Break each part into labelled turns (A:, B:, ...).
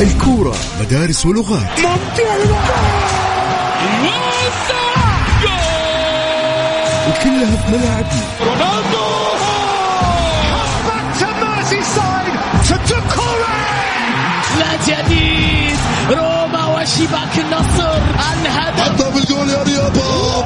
A: الكورة. مدارس ولغات.
B: ممتع
A: وكلها في ملاعبنا.
B: رونالدو!
C: لا جديد روما وشباك النصر الهدف
A: حطها بالجول يا رياض.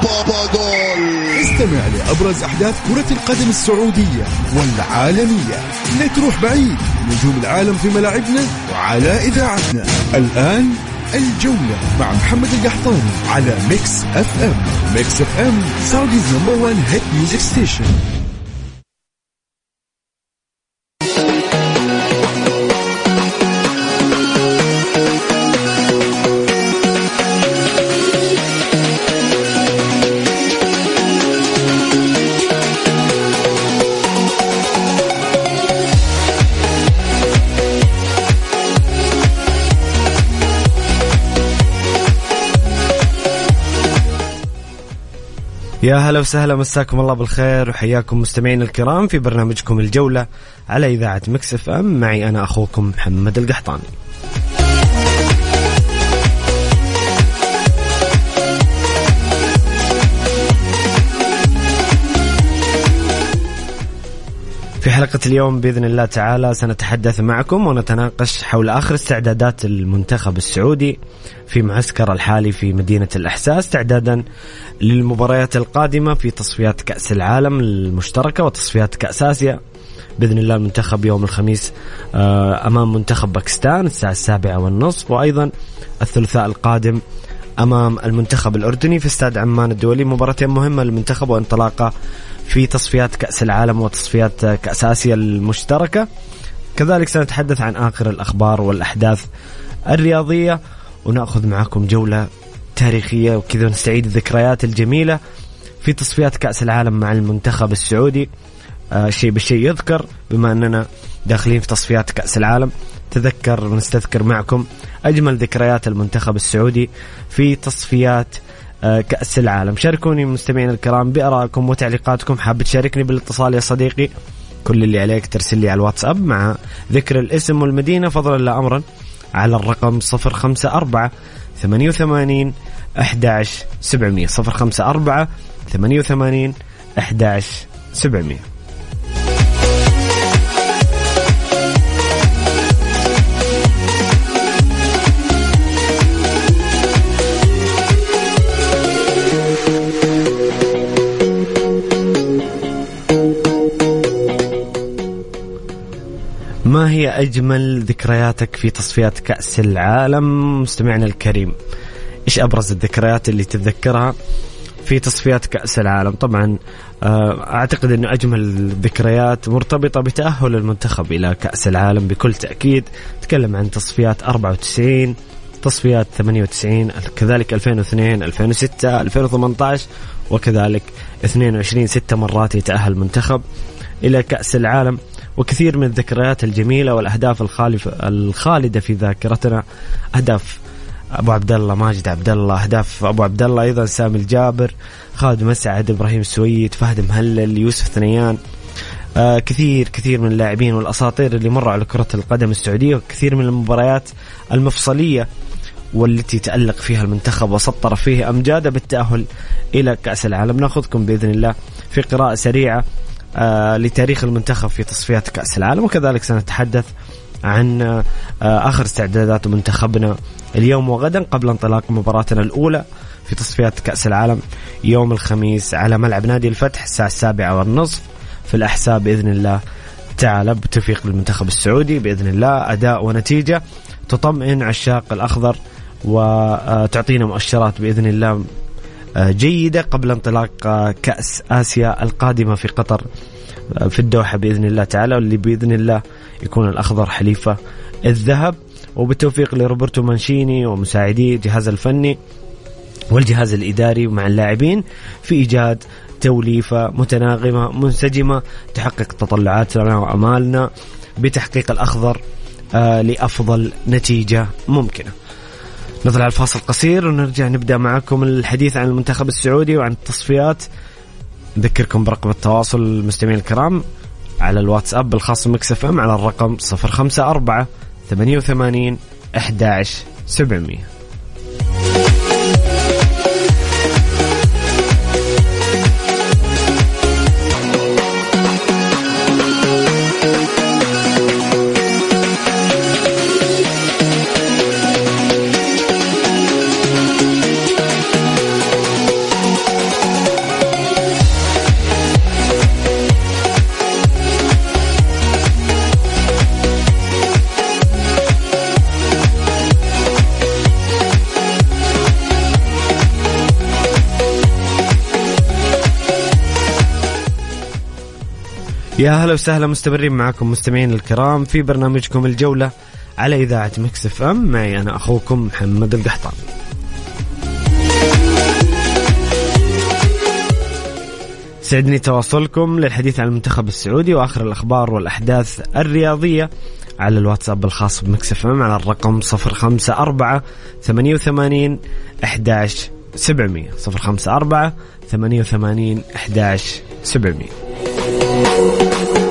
A: بابا جول. استمع لأبرز أحداث كرة القدم السعودية والعالمية. لا تروح بعيد. نجوم العالم في ملاعبنا وعلى إذاعتنا. الآن الجولة مع محمد القحطاني على Mix FM. Mix FM Saudi's number 1 hit music station.
D: يا هلا وسهلا مساكم الله بالخير وحياكم مستمعين الكرام في برنامجكم الجولة على إذاعة مكس إف إم. معي أنا أخوكم محمد القحطاني. في حلقة اليوم بإذن الله تعالى سنتحدث معكم ونتناقش حول آخر استعدادات المنتخب السعودي في معسكر الحالي في مدينة الإحساس استعدادا للمباريات القادمة في تصفيات كأس العالم المشتركة وتصفيات كأس آسيا. بإذن الله المنتخب يوم الخميس آه، أمام منتخب باكستان الساعة السابعة والنصف وأيضا الثلاثاء القادم أمام المنتخب الأردني في استاد عمان الدولي. مباراتين مهمة للمنتخب وانطلاقة في تصفيات كأس العالم وتصفيات كأس آسيا المشتركة. كذلك سنتحدث عن آخر الأخبار والأحداث الرياضية ونأخذ معكم جولة تاريخية وكذا نستعيد الذكريات الجميلة في تصفيات كأس العالم مع المنتخب السعودي. آه شيء بالشيء يذكر بما أننا داخلين في تصفيات كأس العالم. تذكر ونستذكر معكم أجمل ذكريات المنتخب السعودي في تصفيات آه، كأس العالم. شاركوني مستمعين الكرام بآرائكم وتعليقاتكم. حاب تشاركني بالاتصال يا صديقي؟ كل اللي عليك ترسل لي على الواتساب مع ذكر الاسم والمدينة فضلا لا أمرا على الرقم 054 88 11 700 054 88 11 ما هي أجمل ذكرياتك في تصفيات كأس العالم مستمعنا الكريم؟ إيش أبرز الذكريات اللي تتذكرها في تصفيات كأس العالم؟ طبعا آه، أعتقد أنه أجمل الذكريات مرتبطة بتأهل المنتخب إلى كأس العالم بكل تأكيد. تكلم عن تصفيات 94 تصفيات 98 كذلك 2002 2006 2018 وكذلك 22 ستة مرات يتأهل المنتخب إلى كأس العالم. وكثير من الذكريات الجميلة والأهداف الخالدة في ذاكرتنا. أهداف أبو عبد الله ماجد عبد الله أهداف أبو عبد الله أيضا سامي الجابر خالد مسعد إبراهيم السويد فهد مهلل يوسف ثنيان. آه كثير كثير من اللاعبين والأساطير اللي مروا على كرة القدم السعودية وكثير من المباريات المفصلية والتي تألق فيها المنتخب وسطر فيه أمجاده بالتأهل إلى كأس العالم. نأخذكم بإذن الله في قراءة سريعة. لتاريخ المنتخب في تصفيات كأس العالم وكذلك سنتحدث عن آه، آخر استعدادات منتخبنا اليوم وغدا قبل انطلاق مباراتنا الأولى في تصفيات كأس العالم يوم الخميس على ملعب نادي الفتح الساعة السابعة والنصف. في الأحساء بإذن الله تعالى بتوفيق للمنتخب السعودي بإذن الله أداء ونتيجة تطمئن عشاق الأخضر وتعطينا مؤشرات بإذن الله آه، جيدة قبل انطلاق آه، كأس آسيا القادمة في قطر آه، في الدوحة بإذن الله تعالى واللي بإذن الله يكون الأخضر حليفة الذهب. وبالتوفيق لروبرتو مانشيني ومساعديه الجهاز الفني والجهاز الإداري مع اللاعبين في إيجاد توليفة متناغمة منسجمة تحقق تطلعاتنا وأمالنا بتحقيق الأخضر لأفضل نتيجة ممكنة. نطلع الفاصل قصير ونرجع نبدأ معكم الحديث عن المنتخب السعودي وعن التصفيات. نذكركم برقم التواصل المستمعين الكرام على الواتساب الخاص مكس إف إم على الرقم 054 88 11700 يا هلا وسهلا مستمرين معكم مستمعين الكرام في برنامجكم الجولة على إذاعة Mix FM. معي أنا أخوكم محمد القحطاني سعدني تواصلكم للحديث عن المنتخب السعودي وآخر الأخبار والأحداث الرياضية على الواتساب الخاص ب Mix FM على الرقم 054 88 11 700 054 88 11 700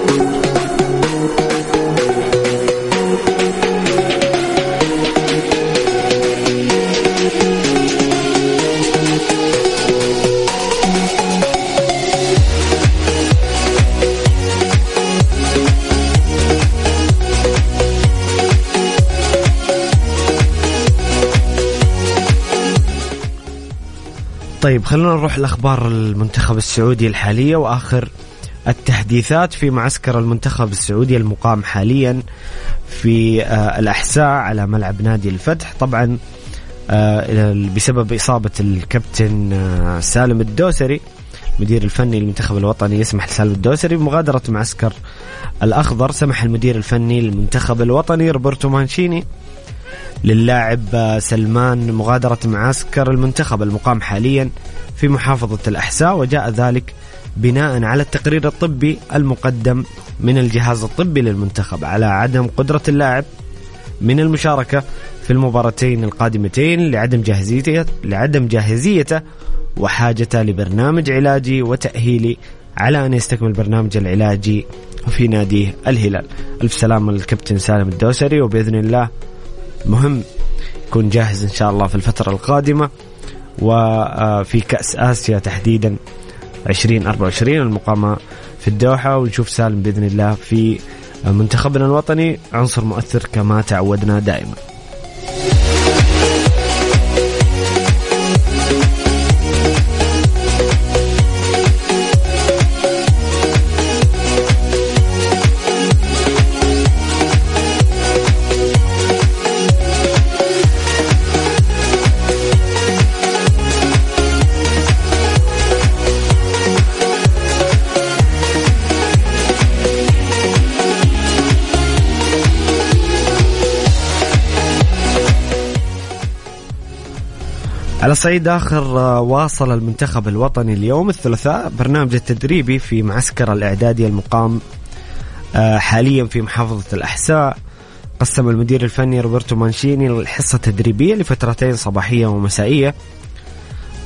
D: طيب خلونا نروح لأخبار المنتخب السعودي الحالية وآخر التحديثات. في معسكر المنتخب السعودي المقام حاليا في آه، الأحساء على ملعب نادي الفتح. طبعا آه، بسبب إصابة الكابتن آه، سالم الدوسري المدير الفني للمنتخب الوطني يسمح لسالم الدوسري بمغادرة معسكر الأخضر. سمح المدير الفني للمنتخب الوطني روبرتو مانشيني للاعب سلمان مغادرة معسكر المنتخب المقام حاليا في محافظة الأحساء وجاء ذلك بناء على التقرير الطبي المقدم من الجهاز الطبي للمنتخب على عدم قدرة اللاعب من المشاركة في المباراتين القادمتين لعدم جاهزيته لعدم جاهزيته وحاجته لبرنامج علاجي وتأهيلي على أن يستكمل البرنامج العلاجي في ناديه الهلال. ألف سلامة للكابتن سالم الدوسري وبإذن الله مهم يكون جاهز إن شاء الله في الفترة القادمة وفي كأس آسيا تحديدا 2024 المقامة في الدوحة ونشوف سالم بإذن الله في منتخبنا الوطني عنصر مؤثر كما تعودنا دائما. على صعيد آخر آه، واصل المنتخب الوطني اليوم الثلاثاء برنامج التدريبي في معسكر الإعدادي المقام آه، حاليا في محافظة الأحساء. قسم المدير الفني روبرتو مانشيني الحصة التدريبية لفترتين صباحية ومسائية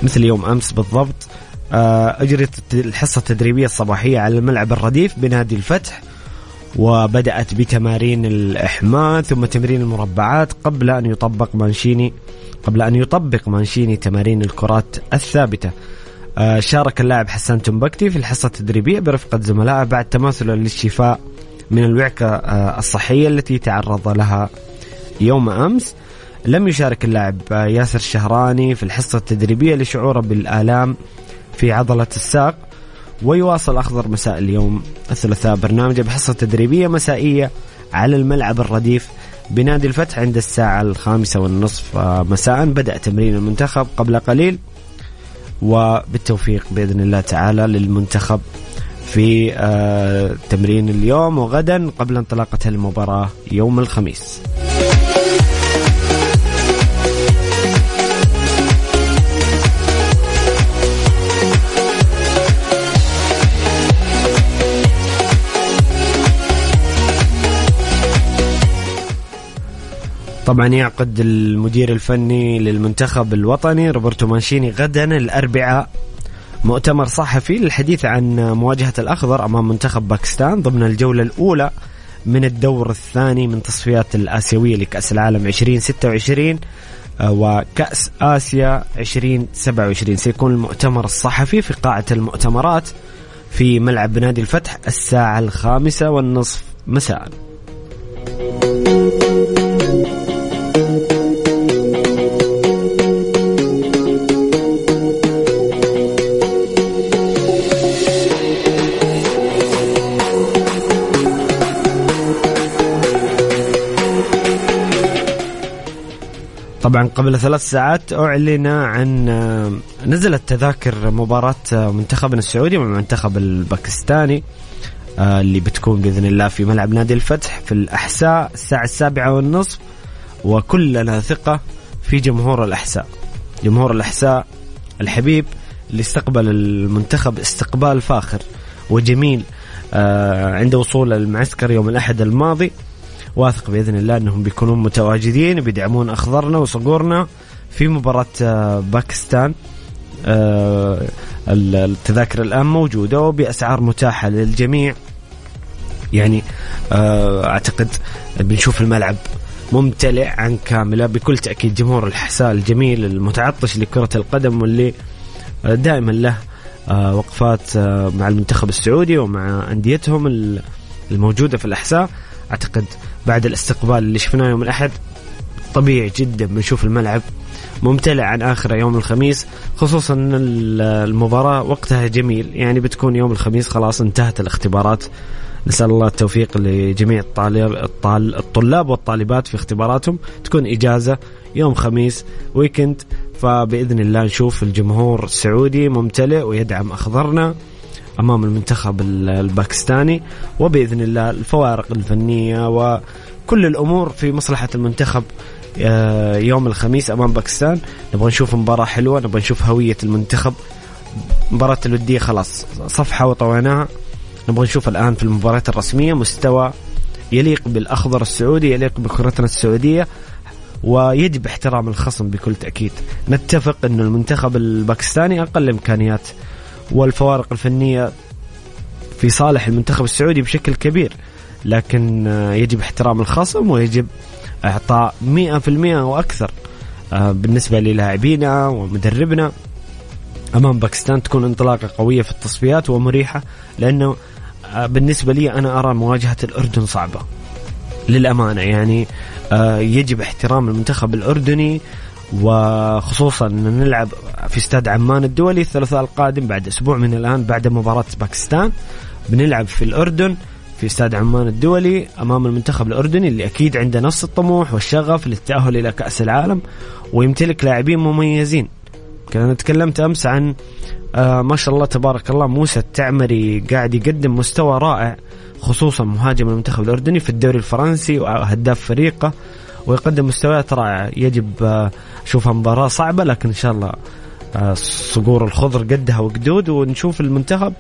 D: مثل يوم أمس بالضبط. آه، أجرت الحصة التدريبية الصباحية على الملعب الرديف بنادي الفتح وبدأت بتمارين الإحماء ثم تمرين المربعات قبل أن يطبق مانشيني قبل أن يطبق مانشيني تمارين الكرات الثابتة. آه، شارك اللاعب حسان تنبكتي في الحصة التدريبية برفقة زملائه بعد تماثله للشفاء من الوعكة آه، الصحية التي تعرض لها يوم أمس. لم يشارك اللاعب آه، ياسر الشهراني في الحصة التدريبية لشعوره بالآلام في عضلة الساق. ويواصل أخضر مساء اليوم الثلاثاء برنامجه بحصة تدريبية مسائية على الملعب الرديف بنادي الفتح عند الساعة الخامسة والنصف. مساء. بدأ تمرين المنتخب قبل قليل وبالتوفيق بإذن الله تعالى للمنتخب في آه، تمرين اليوم وغدا قبل انطلاقة المباراة يوم الخميس. طبعا يعقد المدير الفني للمنتخب الوطني روبرتو مانشيني غدا الأربعاء. مؤتمر صحفي للحديث عن مواجهة الأخضر أمام منتخب باكستان ضمن الجولة الأولى من الدور الثاني من تصفيات الآسيوية لكأس العالم 2026 آه، وكأس آسيا 2027 سيكون المؤتمر الصحفي في قاعة المؤتمرات في ملعب نادي الفتح الساعة الخامسة والنصف مساءً. طبعا قبل ثلاث ساعات أعلن عن آه، نزلت تذاكر مباراة آه، منتخبنا السعودي مع المنتخب الباكستاني آه، اللي بتكون بإذن الله في ملعب نادي الفتح في الأحساء الساعة السابعة والنصف وكلنا ثقة في جمهور الأحساء. جمهور الأحساء الحبيب اللي استقبل المنتخب استقبال فاخر وجميل عند وصول المعسكر يوم الأحد الماضي. واثق بإذن الله أنهم بيكونون متواجدين بيدعمون أخضرنا وصقورنا في مباراة آه، باكستان. آه، التذاكر الآن موجودة وبأسعار متاحة للجميع. يعني آه، أعتقد بنشوف الملعب ممتلئ عن كاملة بكل تأكيد جمهور الحساء الجميل المتعطش لكرة القدم واللي دائما له وقفات مع المنتخب السعودي ومع أنديتهم الموجودة في الاحساء أعتقد بعد الاستقبال اللي شفناه يوم الأحد طبيعي جدا بنشوف الملعب ممتلئ عن آخر يوم الخميس خصوصا إن المباراة وقتها جميل. يعني بتكون يوم الخميس خلاص انتهت الاختبارات. نسأل الله التوفيق لجميع الطالب الطلاب والطالبات في اختباراتهم. تكون إجازة يوم خميس ويكند فبإذن الله نشوف الجمهور السعودي ممتلئ ويدعم أخضرنا. أمام المنتخب الباكستاني وبإذن الله الفوارق الفنية وكل الأمور في مصلحة المنتخب آه، يوم الخميس أمام باكستان. نبغى نشوف مباراة حلوة نبغى نشوف هوية المنتخب. مباراة الودية خلاص صفحة وطويناها. نبغى نشوف الآن في المباريات الرسمية مستوى يليق بالأخضر السعودي يليق بكرتنا السعودية ويجب احترام الخصم بكل تأكيد. نتفق أن المنتخب الباكستاني أقل إمكانيات والفوارق الفنية في صالح المنتخب السعودي بشكل كبير لكن آه، يجب احترام الخصم ويجب إعطاء 100% وأكثر آه، بالنسبة للاعبينا ومدربنا. أمام باكستان تكون انطلاقة قوية في التصفيات ومريحة لأنه آه، بالنسبة لي أنا أرى مواجهة الأردن صعبة. للأمانة يعني يجب احترام المنتخب الأردني وخصوصا نلعب في استاد عمان الدولي الثلاثاء القادم بعد أسبوع من الآن بعد مباراة باكستان. بنلعب في الأردن في استاد عمان الدولي أمام المنتخب الأردني اللي أكيد عنده نفس الطموح والشغف للتأهل إلى كأس العالم ويمتلك لاعبين مميزين. كان تكلمت أمس عن آه ما شاء الله تبارك الله موسى التعمري قاعد يقدم مستوى رائع خصوصا مهاجم المنتخب الأردني في الدوري الفرنسي وهداف فريقه. ويقدم مستويات رائعة. يجب آه، اشوفها مباراة صعبة لكن إن شاء الله آه، صقور الخضر قدها وقدود ونشوف المنتخب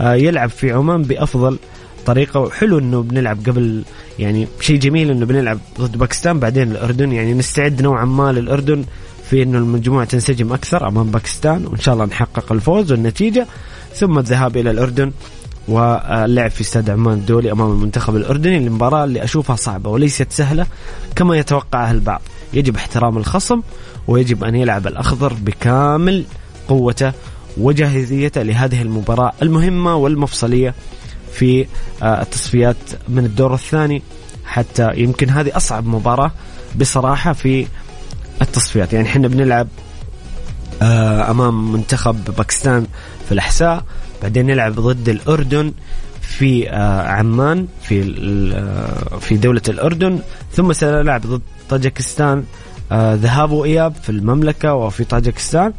D: آه، يلعب في عمان بأفضل طريقة. وحلو إنه بنلعب قبل يعني شيء جميل إنه بنلعب ضد باكستان. بعدين الأردن يعني نستعد نوعا ما للأردن في إنه المجموعة تنسجم أكثر أمام باكستان وإن شاء الله نحقق الفوز والنتيجة ثم الذهاب إلى الأردن. واللعب في استاد عمان الدولي أمام المنتخب الأردني. المباراة اللي أشوفها صعبة وليست سهلة كما يتوقعها البعض. يجب احترام الخصم ويجب أن يلعب الأخضر بكامل قوته وجاهزيته لهذه المباراة المهمة والمفصلية في آه، التصفيات من الدور الثاني. حتى يمكن هذه أصعب مباراة بصراحة في التصفيات. يعني إحنا بنلعب آه، أمام منتخب باكستان في الأحساء. بعدين نلعب ضد الأردن في آه، عمان في آه، في دولة الأردن. ثم سنلعب ضد طاجكستان آه، ذهاب وإياب في المملكة وفي طاجكستان.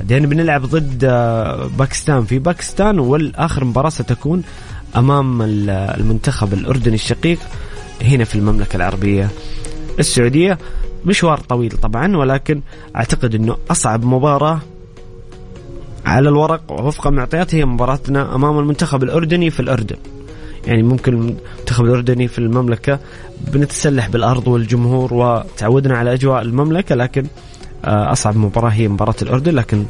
D: بعدين بنلعب ضد باكستان في باكستان والآخر مباراة ستكون أمام المنتخب الأردني الشقيق هنا في المملكة العربية السعودية. مشوار طويل طبعا ولكن أعتقد أنه أصعب مباراة على الورق ووفق المعطيات هي مباراتنا أمام المنتخب الأردني في الأردن. يعني ممكن المنتخب الأردني في المملكة بنتسلح بالأرض والجمهور وتعودنا على أجواء المملكة لكن آه، أصعب مباراة هي مباراة الأردن لكن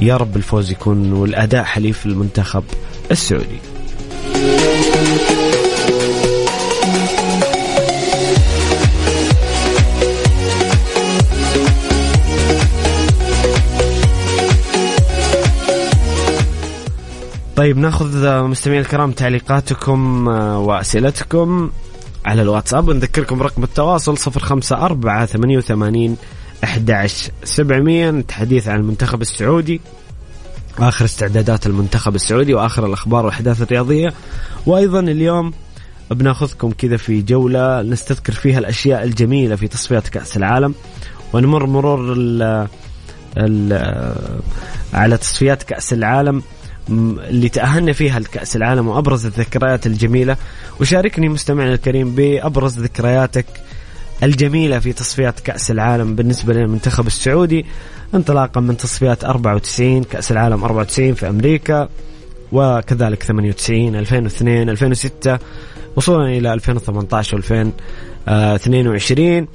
D: يا رب الفوز يكون والأداء حليف المنتخب السعودي. طيب ناخذ مستمعي الكرام تعليقاتكم آه، وأسئلتكم على الواتساب. ونذكركم برقم التواصل 054 88 11700 الحديث عن المنتخب السعودي آخر استعدادات المنتخب السعودي وآخر الأخبار والأحداث الرياضية. وأيضا اليوم بناخذكم كذا في جولة نستذكر فيها الأشياء الجميلة في تصفيات كأس العالم ونمر مرور ال ال على تصفيات كأس العالم. اللي تأهلنا فيها لكأس العالم وأبرز الذكريات الجميلة. وشاركني مستمعنا الكريم بأبرز ذكرياتك الجميلة في تصفيات كأس العالم بالنسبة للمنتخب السعودي. انطلاقا من تصفيات 94 كأس العالم 94 في أمريكا وكذلك 98 2002 2006 وصولا إلى 2018 و 2022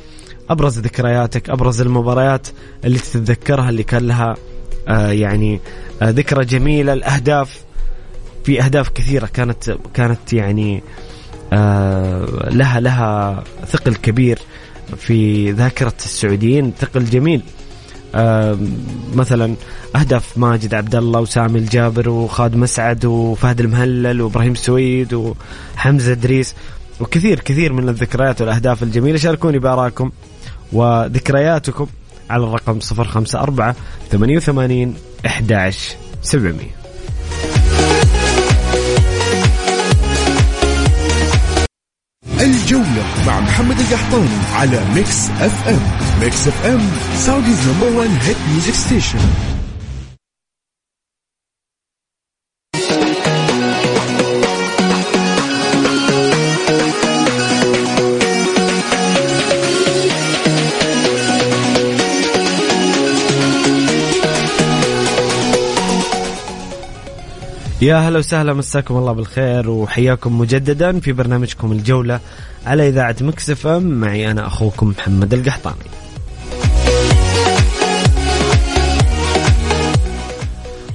D: أبرز ذكرياتك أبرز المباريات اللي تتذكرها اللي كان لها يعني آه ذكرى جميلة الأهداف في أهداف كثيرة كانت كانت يعني آه لها لها ثقل كبير في ذاكرة السعوديين ثقل جميل. آه مثلا أهداف ماجد عبد الله وسامي الجابر وخالد مسعد وفهد المهلل وإبراهيم سويد وحمزة إدريس وكثير كثير من الذكريات والأهداف الجميلة. شاركوني بآرائكم وذكرياتكم. على الرقم 054 88 11 700
A: الجولة مع محمد القحطاني على Mix FM. Mix FM Saudi's number 1 hit music station.
D: يا هلا وسهلا مساكم الله بالخير وحياكم مجددا في برنامجكم الجولة على إذاعة مكسف أم. معي أنا أخوكم محمد القحطاني.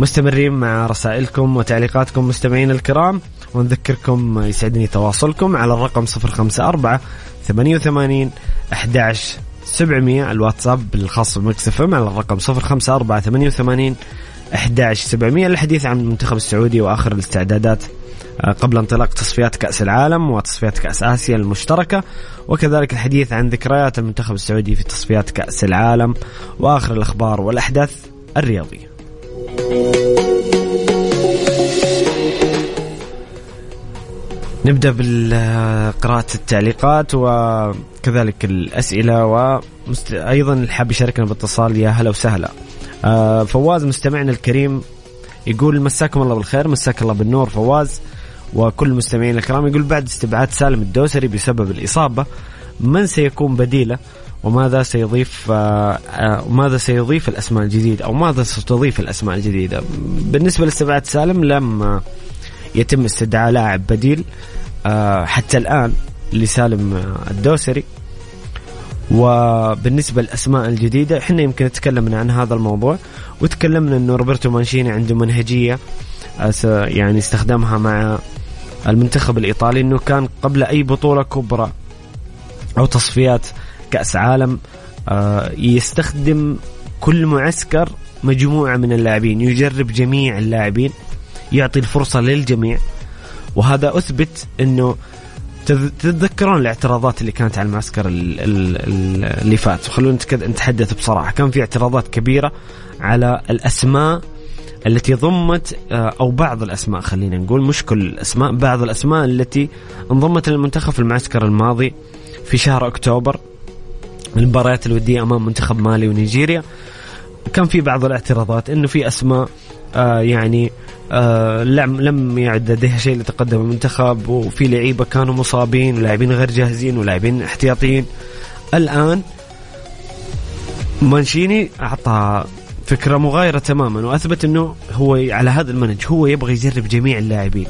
D: مستمرين مع رسائلكم وتعليقاتكم مستمعين الكرام ونذكركم يسعدني تواصلكم على الرقم 054 88 11 700 الواتساب الخاص بمكسف على الرقم 054 88 11700 للحديث عن المنتخب السعودي وآخر الاستعدادات آه، قبل انطلاق تصفيات كأس العالم وتصفيات كأس آسيا المشتركة وكذلك الحديث عن ذكريات المنتخب السعودي في تصفيات كأس العالم وآخر الأخبار والأحداث الرياضية. نبدأ بقراءة التعليقات وكذلك الأسئلة وأيضا اللي حاب يشاركنا باتصال يا هلا وسهلا. آه فواز مستمعنا الكريم يقول مساكم الله بالخير مساك الله بالنور فواز وكل المستمعين الكرام يقول بعد استبعاد سالم الدوسري بسبب الإصابة من سيكون بديلة؟ وماذا سيضيف آه آه ماذا سيضيف الأسماء الجديدة؟ أو ماذا ستضيف الأسماء الجديدة؟ بالنسبة لاستبعاد سالم لم يتم استدعاء لاعب بديل حتى الآن لسالم الدوسري. وبالنسبة للأسماء الجديدة إحنا يمكن تكلمنا عن هذا الموضوع وتكلمنا إنه روبرتو مانشيني عنده منهجية يعني استخدمها مع المنتخب الإيطالي إنه كان قبل أي بطولة كبرى أو تصفيات كأس عالم يستخدم كل معسكر مجموعة من اللاعبين يجرب جميع اللاعبين يعطي الفرصة للجميع وهذا أثبت أنه تتذكرون الاعتراضات اللي كانت على المعسكر اللي فات؟ خلونا نتحدث بصراحة. كان في اعتراضات كبيرة على الأسماء التي ضمت أو بعض الأسماء خلينا نقول. مش كل الأسماء بعض الأسماء التي انضمت للمنتخب في المعسكر الماضي في شهر أكتوبر. المباريات الودية أمام منتخب مالي ونيجيريا. كان في بعض الاعتراضات إنه في أسماء آه يعني آه لم لم يعد لديها شيء لتقدم المنتخب وفي لعيبة كانوا مصابين ولاعبين غير جاهزين ولاعبين احتياطيين. الآن مانشيني أعطى فكرة مغايرة تماما وأثبت إنه هو على هذا المنهج هو يبغى يجرب جميع اللاعبين.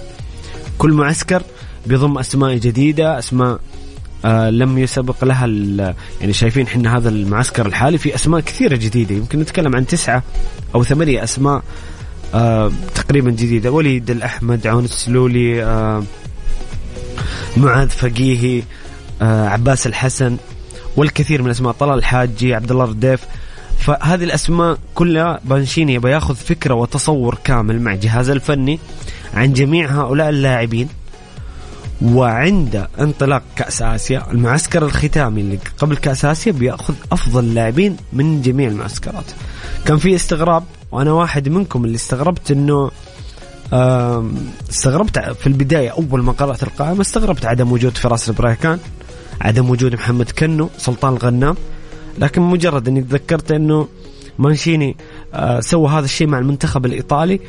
D: كل معسكر بيضم أسماء جديدة أسماء آه لم يسبق لها يعني شايفين إحنا هذا المعسكر الحالي في أسماء كثيرة جديدة يمكن نتكلم عن تسعة أو ثمانية أسماء آه تقريبا جديدة. وليد الأحمد عون السلولي آه معاذ فقيهي آه عباس الحسن والكثير من الأسماء طلال الحاجي عبد الله الرديف. فهذه الأسماء كلها بانشيني يبغى ياخذ فكرة وتصور كامل مع جهازه الفني عن جميع هؤلاء اللاعبين. وعند انطلاق كأس آسيا المعسكر الختامي اللي قبل كأس آسيا بيأخذ أفضل لاعبين من جميع المعسكرات. كان في استغراب وأنا واحد منكم اللي استغربت أنه استغربت في البداية أول ما قرأت القائمة استغربت عدم وجود فراس البرايكان عدم وجود محمد كنو سلطان الغنام. لكن مجرد إني تذكرت إنه مانشيني آه، سوى هذا الشيء مع المنتخب الإيطالي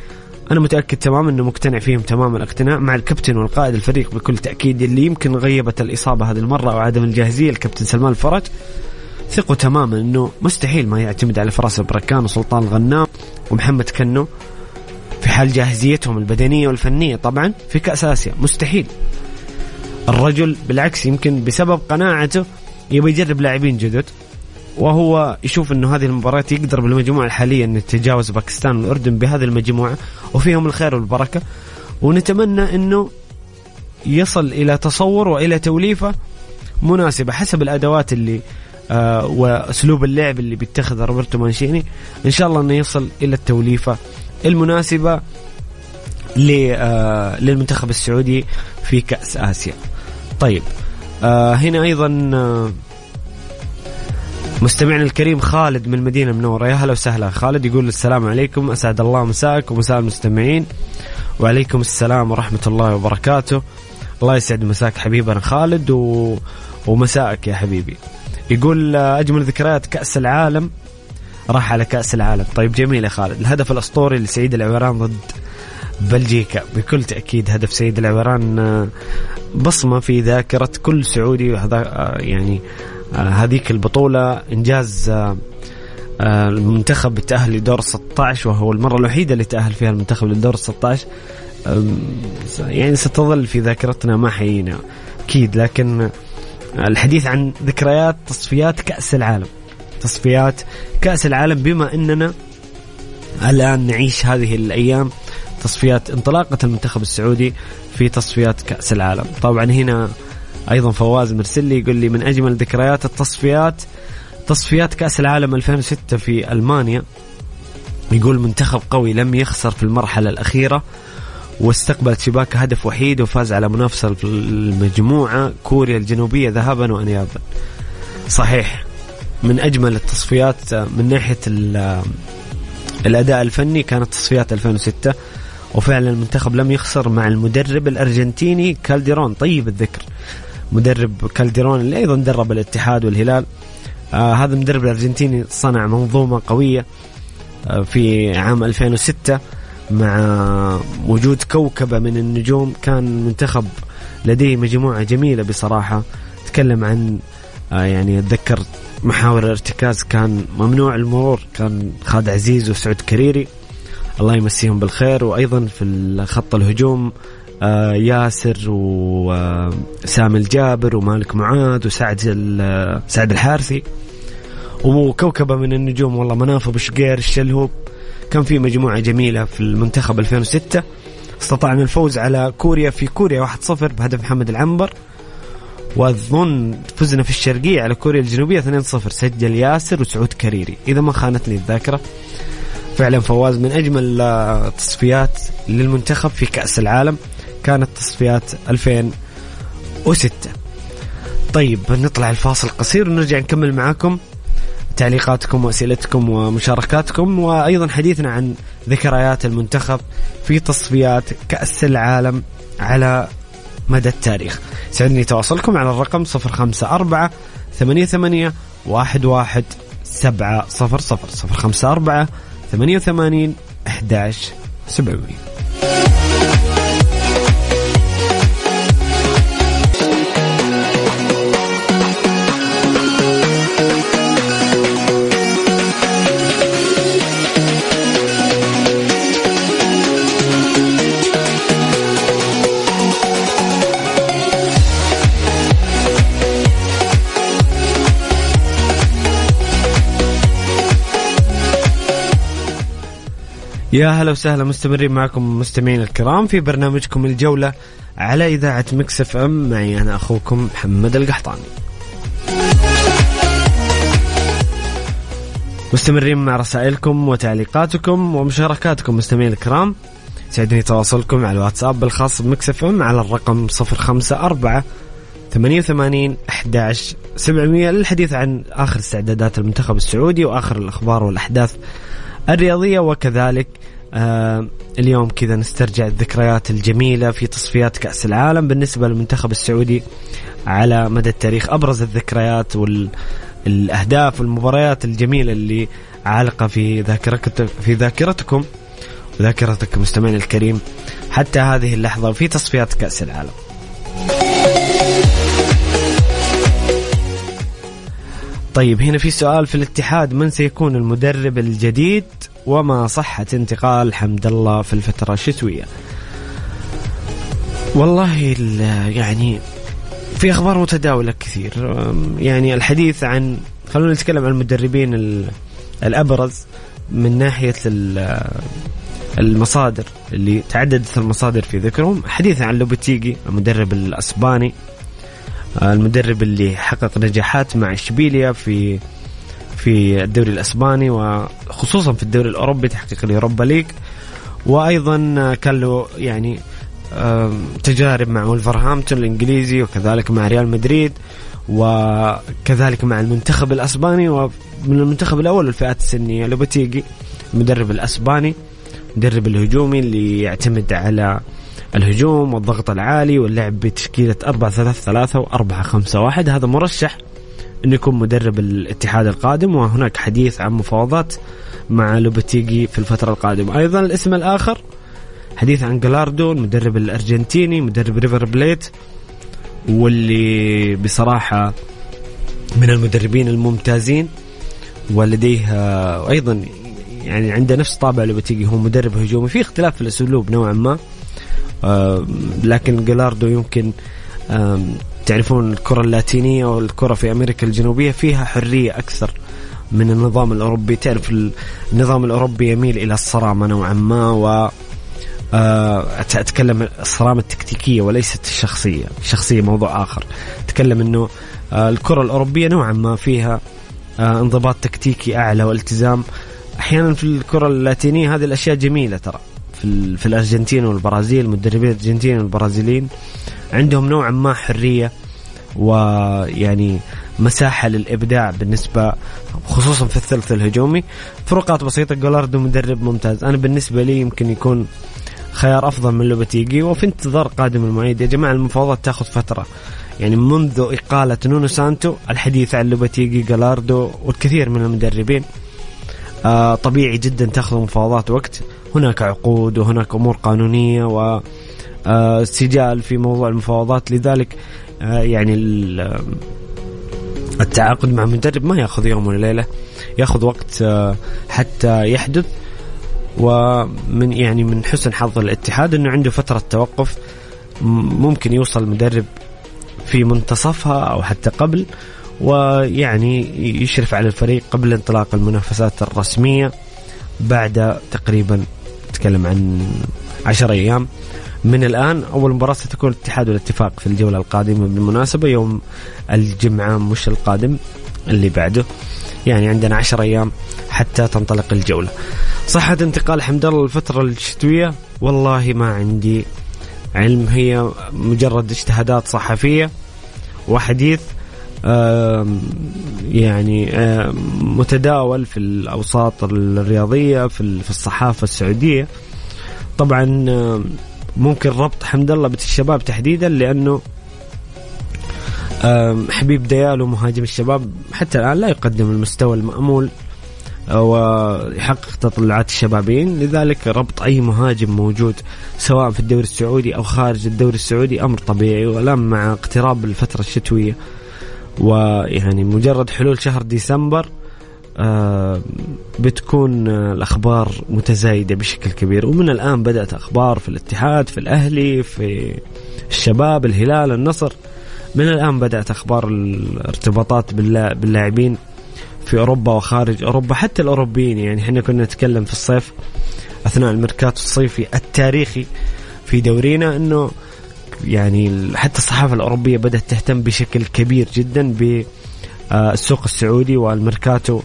D: أنا متأكد تماما إنه مقتنع فيهم تمام الاقتناع مع الكابتن والقائد الفريق بكل تأكيد اللي يمكن غيبت الإصابة هذه المرة أو عدم الجاهزية الكابتن سلمان الفرج. ثقوا تماما إنه مستحيل ما يعتمد على فراس البركان وسلطان الغنام. ومحمد كنو في حال جاهزيتهم البدنية والفنية. طبعا في كاس اسيا مستحيل. الرجل بالعكس يمكن بسبب قناعته يبي يجرب لاعبين جدد وهو يشوف إنه هذه المباراة يقدر بالمجموعة الحالية انه يتجاوز باكستان والأردن بهذه المجموعة وفيهم الخير والبركة. ونتمنى إنه يصل إلى تصور وإلى توليفة مناسبة حسب الأدوات اللي آه وأسلوب اللعب اللي بيتخذه روبرتو مانشيني. إن شاء الله إنه يصل إلى التوليفة المناسبة آه للمنتخب السعودي في كأس آسيا. طيب آه هنا أيضا مستمعنا الكريم خالد من المدينة المنورة يا هلا وسهلا خالد يقول السلام عليكم. أسعد الله مساك ومساء المستمعين. وعليكم السلام ورحمة الله وبركاته. الله يسعد مساك حبيبنا خالد و... ومساءك يا حبيبي. يقول أجمل ذكريات كأس العالم. راح على كأس العالم. طيب جميل يا خالد. الهدف الأسطوري لسعيد العويران ضد بلجيكا. بكل تأكيد هدف سيد العويران آه، بصمة في ذاكرة كل سعودي. آه، يعني آه، هذيك آه، آه، المنتخب تأهل لدور 16 وهو المرة الوحيدة اللي تأهل فيها المنتخب للدور 16 يعني ستظل في ذاكرتنا ما حيينا أكيد. لكن الحديث عن ذكريات تصفيات كأس العالم. تصفيات كأس العالم بما أننا الآن نعيش هذه الأيام. تصفيات انطلاقة المنتخب السعودي في تصفيات كأس العالم. طبعا هنا أيضا فواز مرسل لي يقول لي من أجمل ذكريات التصفيات تصفيات كأس العالم 2006 في ألمانيا. يقول منتخب قوي لم يخسر في المرحلة الأخيرة. واستقبلت شباك هدف وحيد وفاز على منافسة في المجموعة كوريا الجنوبية ذهابا وانيابا. صحيح من أجمل التصفيات من ناحية الأداء الفني كانت تصفيات 2006 وفعلا المنتخب لم يخسر مع المدرب الأرجنتيني كالديرون طيب الذكر مدرب كالديرون اللي أيضا درب الاتحاد والهلال. آه هذا المدرب الأرجنتيني صنع منظومة قوية آه في عام 2006 مع وجود كوكبة من النجوم كان منتخب لديه مجموعة جميلة بصراحة. تكلم عن آه يعني أتذكر محاور الارتكاز كان ممنوع المرور كان خالد عزيز وسعود كريري. الله يمسيهم بالخير. وأيضا في خط الهجوم آه، ياسر وسامي الجابر ومالك معاذ وسعد سعد الحارثي. وكوكبة من النجوم والله مناف أبو شقير الشلهوب. كان في مجموعة جميلة في المنتخب 2006 استطعنا الفوز على كوريا في كوريا 1-0 بهدف محمد العنبر. وأظن فزنا في الشرقية على كوريا الجنوبية 2-0 سجل ياسر وسعود كريري. إذا ما خانتني الذاكرة فعلا فواز من أجمل التصفيات للمنتخب في كأس العالم. كانت تصفيات 2006 طيب نطلع الفاصل قصير ونرجع نكمل معاكم. تعليقاتكم وأسئلتكم ومشاركاتكم وأيضا حديثنا عن ذكريات المنتخب في تصفيات كأس العالم على مدى التاريخ. سعدني تواصلكم على الرقم 054 88 11 700 054 88 11 700 يا هلا وسهلا مستمرين معكم مستمعين الكرام في برنامجكم الجولة على إذاعة Mix FM. معي أنا أخوكم محمد القحطاني. مستمرين مع رسائلكم وتعليقاتكم ومشاركاتكم مستمعين الكرام. سعدني تواصلكم على الواتساب الخاص ب Mix FM على الرقم 054 88 11 700 للحديث عن آخر استعدادات المنتخب السعودي وآخر الأخبار والأحداث الرياضية وكذلك آه اليوم كذا نسترجع الذكريات الجميلة في تصفيات كأس العالم بالنسبة للمنتخب السعودي على مدى التاريخ أبرز الذكريات والاهداف والمباريات الجميلة اللي عالقة في ذاكرتك في ذاكرتكم وذاكرتك مستمعنا الكريم حتى هذه اللحظة في تصفيات كأس العالم. طيب هنا في سؤال في الاتحاد من سيكون المدرب الجديد وما صحة انتقال حمد الله في الفترة؟ الشتوية والله يعني في أخبار متداولة كثير. يعني الحديث عن خلونا نتكلم عن المدربين الأبرز من ناحية المصادر اللي تعددت المصادر في ذكرهم. حديث عن لوبتيجي المدرب الأسباني المدرب اللي حقق نجاحات مع إشبيليا في في الدوري الأسباني وخصوصا في الدوري الأوروبي تحقيق اليوروبا ليج. وأيضا كان له يعني تجارب مع ولفرهامبتون الإنجليزي وكذلك مع ريال مدريد وكذلك مع المنتخب الأسباني ومن المنتخب الأول الفئات السنية لوبتيجي المدرب الأسباني المدرب الهجومي اللي يعتمد على الهجوم والضغط العالي واللعب بتشكيلة 4 3 3 و 4 5 1 هذا مرشح انه يكون مدرب الاتحاد القادم وهناك حديث عن مفاوضات مع لوبتيجي في الفترة القادمة. أيضا الاسم الآخر حديث عن جلاردو المدرب الأرجنتيني مدرب ريفر بليت واللي بصراحة من المدربين الممتازين ولديه أيضا يعني عنده نفس طابع لوبتيجي هو مدرب هجومي في اختلاف في الأسلوب نوعا ما. لكن جلاردو يمكن تعرفون الكرة اللاتينية والكرة في أمريكا الجنوبية فيها حرية أكثر من النظام الأوروبي. تعرف النظام الأوروبي يميل إلى الصرامة نوعا ما و أتكلم الصرامة التكتيكية وليست الشخصية. الشخصية موضوع آخر. أتكلم أنه الكرة الأوروبية نوعا ما فيها انضباط تكتيكي أعلى والتزام. أحيانا في الكرة اللاتينية هذه الأشياء جميلة ترى. في, في الأرجنتين والبرازيل مدربين الأرجنتين والبرازيليين. عندهم نوعا ما حرية ويعني مساحة للإبداع بالنسبة خصوصا في الثلث الهجومي. فروقات بسيطة جولاردو مدرب ممتاز. أنا بالنسبة لي يمكن يكون خيار أفضل من لوبتيجي وفي انتظار قادم المعيد. يا جماعة المفاوضات تأخذ فترة. يعني منذ إقالة نونو سانتو الحديث عن لوبتيجي جالاردو والكثير من المدربين آه طبيعي جدا تأخذ مفاوضات وقت. هناك عقود وهناك أمور قانونية و آه، سجال في موضوع المفاوضات. لذلك آه، يعني التعاقد مع مدرب ما يأخذ يوم ولا ليلة يأخذ وقت آه، حتى يحدث. ومن يعني من حسن حظ الاتحاد إنه عنده فترة توقف ممكن يوصل المدرب في منتصفها أو حتى قبل ويعني يشرف على الفريق قبل انطلاق المنافسات الرسمية بعد تقريبا نتكلم عن عشر أيام. من الآن أول مباراة ستكون الاتحاد والاتفاق في الجولة القادمة. بالمناسبة يوم الجمعة مش القادم اللي بعده. يعني عندنا عشر أيام حتى تنطلق الجولة. صحة انتقال حمد الله الفترة الشتوية. والله ما عندي علم. هي مجرد اجتهادات صحفية وحديث. يعني متداول في الأوساط الرياضية في الصحافة السعودية. طبعا ممكن ربط حمد الله بالشباب تحديدا لأنه حبيب ديالو مهاجم الشباب حتى الآن لا يقدم المستوى المأمول ويحقق تطلعات الشبابين لذلك ربط أي مهاجم موجود سواء في الدوري السعودي أو خارج الدوري السعودي أمر طبيعي ولم مع اقتراب الفترة الشتوية. ويعني مجرد حلول شهر ديسمبر آه بتكون آه الأخبار متزايدة بشكل كبير. ومن الآن بدأت أخبار في الاتحاد في الأهلي في الشباب الهلال النصر. من الآن بدأت أخبار الارتباطات باللاعبين في أوروبا وخارج أوروبا حتى الأوروبيين. يعني إحنا كنا نتكلم في الصيف أثناء الميركاتو الصيفي التاريخي في دورينا أنه يعني حتى الصحافة الأوروبية بدأت تهتم بشكل كبير جدا بالسوق السعودي والميركاتو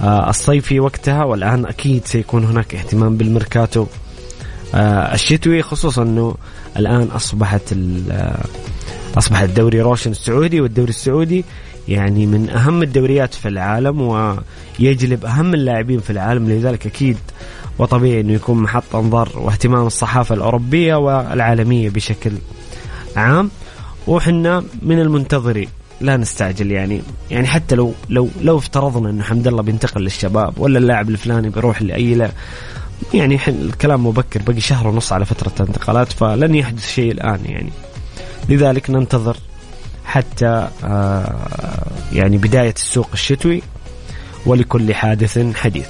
D: آه، الصيفي وقتها والآن أكيد سيكون هناك اهتمام بالميركاتو آه، الشتوي خصوصا إنه الآن أصبحت اصبح الدوري روشن السعودي والدوري السعودي يعني من أهم الدوريات في العالم ويجلب أهم اللاعبين في العالم لذلك أكيد وطبيعي إنه يكون محط أنظار واهتمام الصحافة الأوروبية والعالمية بشكل عام. وحنا من المنتظرين لا نستعجل يعني. يعني حتى لو لو لو افترضنا إنه حمد الله بينتقل للشباب ولا اللاعب الفلاني بيروح لأي لا يعني الكلام مبكر بقي شهر ونص على فترة الانتقالات فلن يحدث شيء الآن يعني. لذلك ننتظر حتى آه، يعني بداية السوق الشتوي ولكل حادث حديث.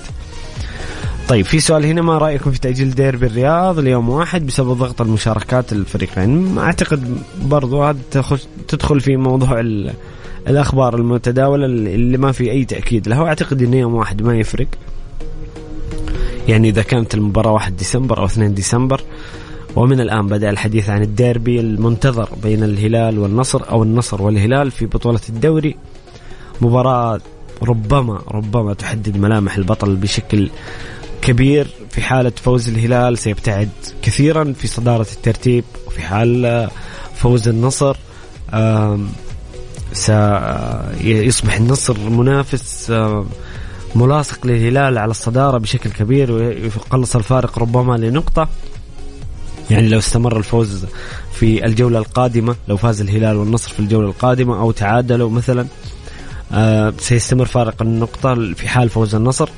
D: طيب في سؤال هنا ما رأيكم في تأجيل ديربي الرياض ليوم واحد بسبب ضغط المشاركات الفريقين؟ أعتقد برضو هذا تدخل في موضوع الأخبار المتداولة اللي ما في أي تأكيد لها وأعتقد انه يوم واحد ما يفرق. يعني إذا كانت المباراة 1 ديسمبر أو 2 ديسمبر ومن الآن بدأ الحديث عن الديربي المنتظر بين الهلال والنصر أو النصر والهلال في بطولة الدوري. مباراة ربما ربما تحدد ملامح البطل بشكل كبير في حالة فوز الهلال سيبتعد كثيرا في صدارة الترتيب وفي حال فوز النصر سيصبح النصر منافس ملاصق للهلال على الصدارة بشكل كبير ويقلص الفارق ربما لنقطة. يعني لو استمر الفوز في الجولة القادمة لو فاز الهلال والنصر في الجولة القادمة أو تعادلوا مثلا سيستمر فارق النقطة في حال فوز النصر.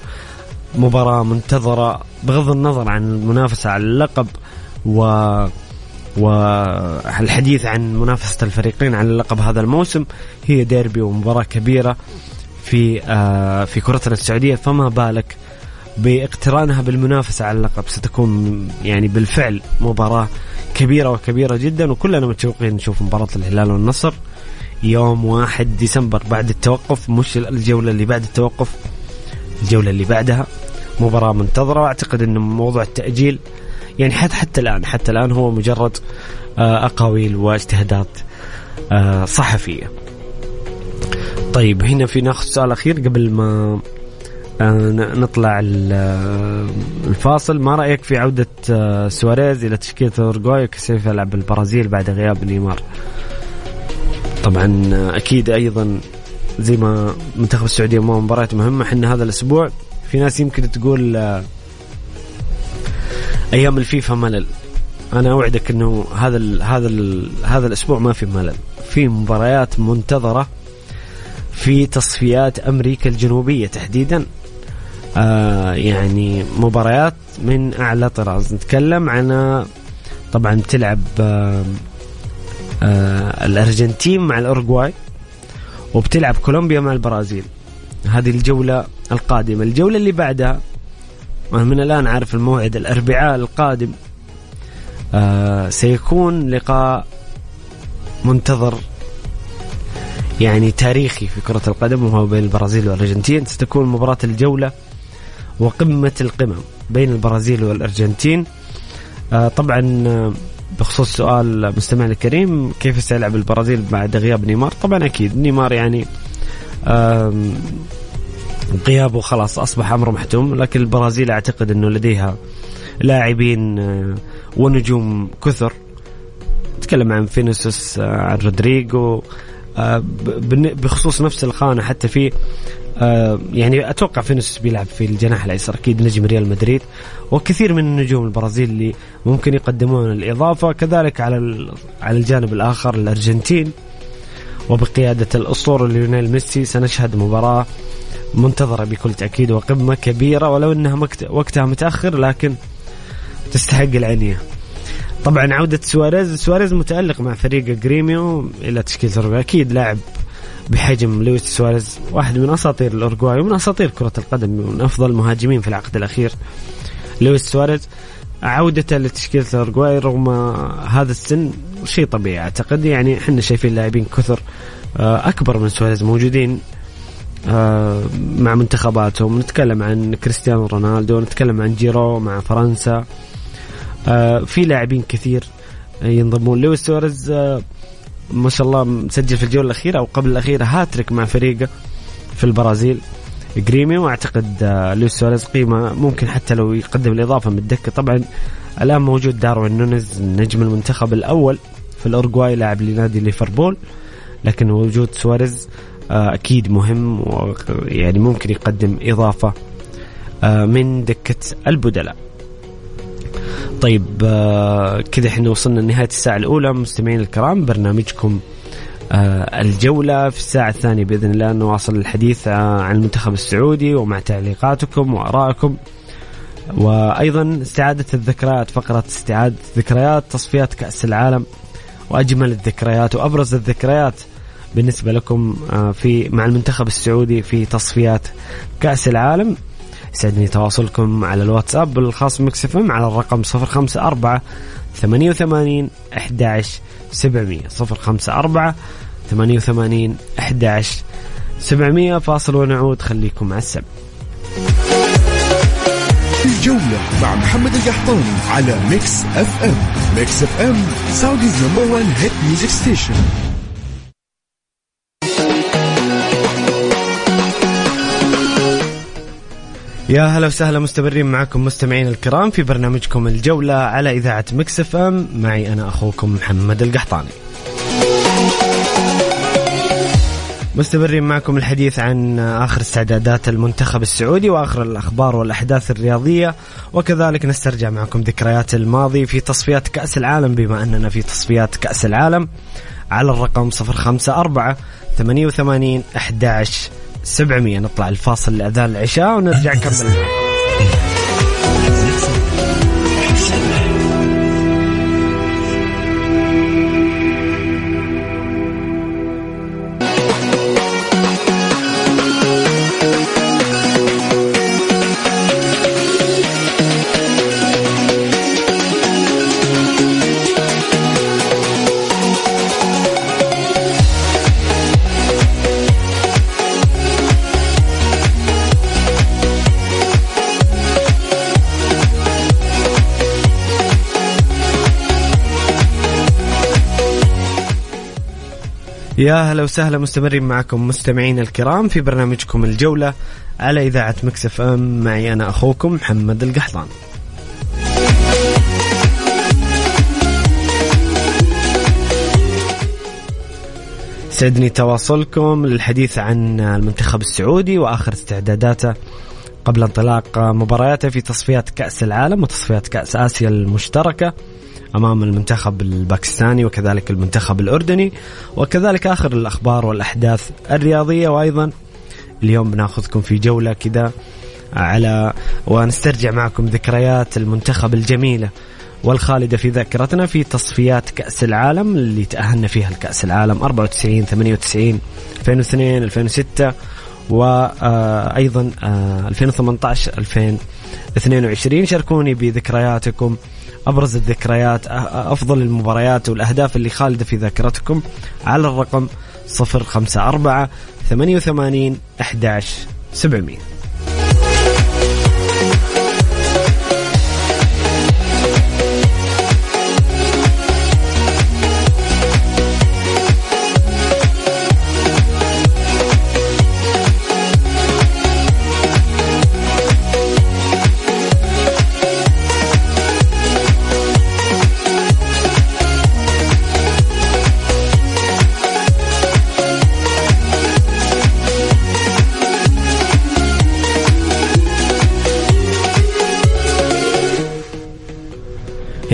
D: مباراة منتظرة بغض النظر عن المنافسة على اللقب و والحديث عن منافسة الفريقين على اللقب هذا الموسم هي ديربي ومباراة كبيرة في آه في كرتنا السعودية. فما بالك باقترانها بالمنافسة على اللقب؟ ستكون يعني بالفعل مباراة كبيرة وكبيرة جدا وكلنا متشوقين نشوف مباراة الهلال والنصر يوم واحد ديسمبر بعد التوقف مش الجولة اللي بعد التوقف الجولة اللي بعدها. مباراة منتظرة واعتقد إن موضوع التأجيل يعني حتى حتى الان حتى الآن هو مجرد آه، أقاويل واجتهادات آه، صحفية. طيب هنا في ناخذ سؤال أخير قبل ما آه، نطلع الفاصل ما رأيك في عودة سواريز إلى تشكيلة اورجواي وكيف يلعب البرازيل بعد غياب نيمار؟ طبعا أكيد أيضا زي ما منتخب السعودية مو مباريات مهمة إحنا هذا الأسبوع في ناس يمكن تقول آه، أيام الفيفا ملل. أنا أوعدك إنه هذا ال هذا ال هذا الأسبوع ما في ملل. في مباريات منتظرة في تصفيات أمريكا الجنوبية تحديدا. آه يعني مباريات من أعلى طراز. نتكلم عن طبعا تلعب آه آه الأرجنتين مع الاورجواي وبتلعب كولومبيا مع البرازيل. هذه الجولة القادمة. الجولة اللي بعدها من الآن عارف الموعد الأربعاء القادم آه سيكون لقاء منتظر يعني تاريخي في كرة القدم وهو بين البرازيل والأرجنتين. ستكون مباراة الجولة وقمة القمم بين البرازيل والأرجنتين. آه طبعا آه، بخصوص سؤال مستمعنا الكريم كيف سيلعب البرازيل بعد غياب نيمار؟ طبعا أكيد. نيمار يعني غيابه خلاص أصبح أمر محتوم. لكن البرازيل أعتقد إنه لديها لاعبين آه، ونجوم كثر. نتكلم عن فينيسوس آه، عن رودريجو آه، بخصوص نفس الخانة حتى في يعني أتوقع فينيسوس بيلعب في الجناح الأيسر أكيد نجم ريال مدريد. وكثير من النجوم البرازيل اللي ممكن يقدمون الإضافة كذلك على على الجانب الآخر الأرجنتين. وبقيادة الأسطورة ليونيل ميسي سنشهد مباراة منتظرة بكل تأكيد وقمة كبيرة ولو أنها وقتها متأخر لكن تستحق العنية. طبعا عودة سواريز سواريز متألق مع فريق جريميو إلى تشكيلة الأورجواي أكيد لاعب بحجم لويس سواريز واحد من أساطير الأورجواي ومن أساطير كرة القدم من أفضل المهاجمين في العقد الأخير. لويس سواريز عودته لتشكيلة الأورجواي رغم هذا السن شيء طبيعي. أعتقد يعني إحنا شايفين لاعبين كثر آه، أكبر من سواريز موجودين آه، مع منتخباتهم. نتكلم عن كريستيانو رونالدو نتكلم عن جيرو مع فرنسا. آه، في لاعبين كثير ينضمون. لويس سواريز ما شاء الله مسجل في الجولة الأخيرة أو قبل الأخيرة هاتريك مع فريقه في البرازيل. جريميو أعتقد لويس سواريز قيمة ممكن حتى لو يقدم الإضافة من الدكة. طبعا الآن موجود داروين نونيز نجم المنتخب الأول في الاورجواي لاعب لنادي ليفربول لكن وجود سواريز آه، أكيد مهم يعني ممكن يقدم إضافة آه، من دكة البدلاء. طيب كذا إحنا وصلنا لنهاية الساعة الأولى. مستمعين الكرام برنامجكم آه، الجولة في الساعة الثانية بإذن الله نواصل الحديث آه، عن المنتخب السعودي ومع تعليقاتكم وآرائكم. وأيضا استعادة الذكريات فقرة استعادة ذكريات تصفيات كأس العالم وأجمل الذكريات وأبرز الذكريات بالنسبة لكم آه، في مع المنتخب السعودي في تصفيات كأس العالم. يسعدني تواصلكم على الواتساب الخاص Mix FM على الرقم 054 88 11 700 054 88 11 700 فاصل ونعود خليكم مع السب
A: الجولة مع محمد القحطاني على Mix FM Mix FM Saudi's number 1 hit music station
D: يا هلا وسهلا مستمرين معكم مستمعين الكرام في برنامجكم الجولة على إذاعة Mix FM معي أنا أخوكم محمد القحطاني. مستمرين معكم الحديث عن آخر استعدادات المنتخب السعودي وآخر الأخبار والأحداث الرياضية. وكذلك نسترجع معكم ذكريات الماضي في تصفيات كأس العالم بما أننا في تصفيات كأس العالم على الرقم 054 88 11 700 نطلع الفاصل لأذان العشاء ونرجع نكمل. يا هلا وسهلا مستمرين معكم مستمعين الكرام في برنامجكم الجولة على إذاعة مكسف أم. معي أنا أخوكم محمد القحطان. سعدني تواصلكم للحديث عن المنتخب السعودي وآخر استعداداته قبل انطلاق مبارياته في تصفيات كأس العالم وتصفيات كأس آسيا المشتركة. أمام المنتخب الباكستاني وكذلك المنتخب الأردني. وكذلك آخر الأخبار والأحداث الرياضية. وأيضا اليوم بناخذكم في جولة كذا على ونسترجع معكم ذكريات المنتخب الجميلة والخالدة في ذاكرتنا في تصفيات كأس العالم اللي تأهلنا فيها لكأس العالم 94 98 2002 2006 وأيضا 2018 2022 شاركوني بذكرياتكم أبرز الذكريات أفضل المباريات والأهداف اللي خالدة في ذاكرتكم على الرقم 054 88 11 700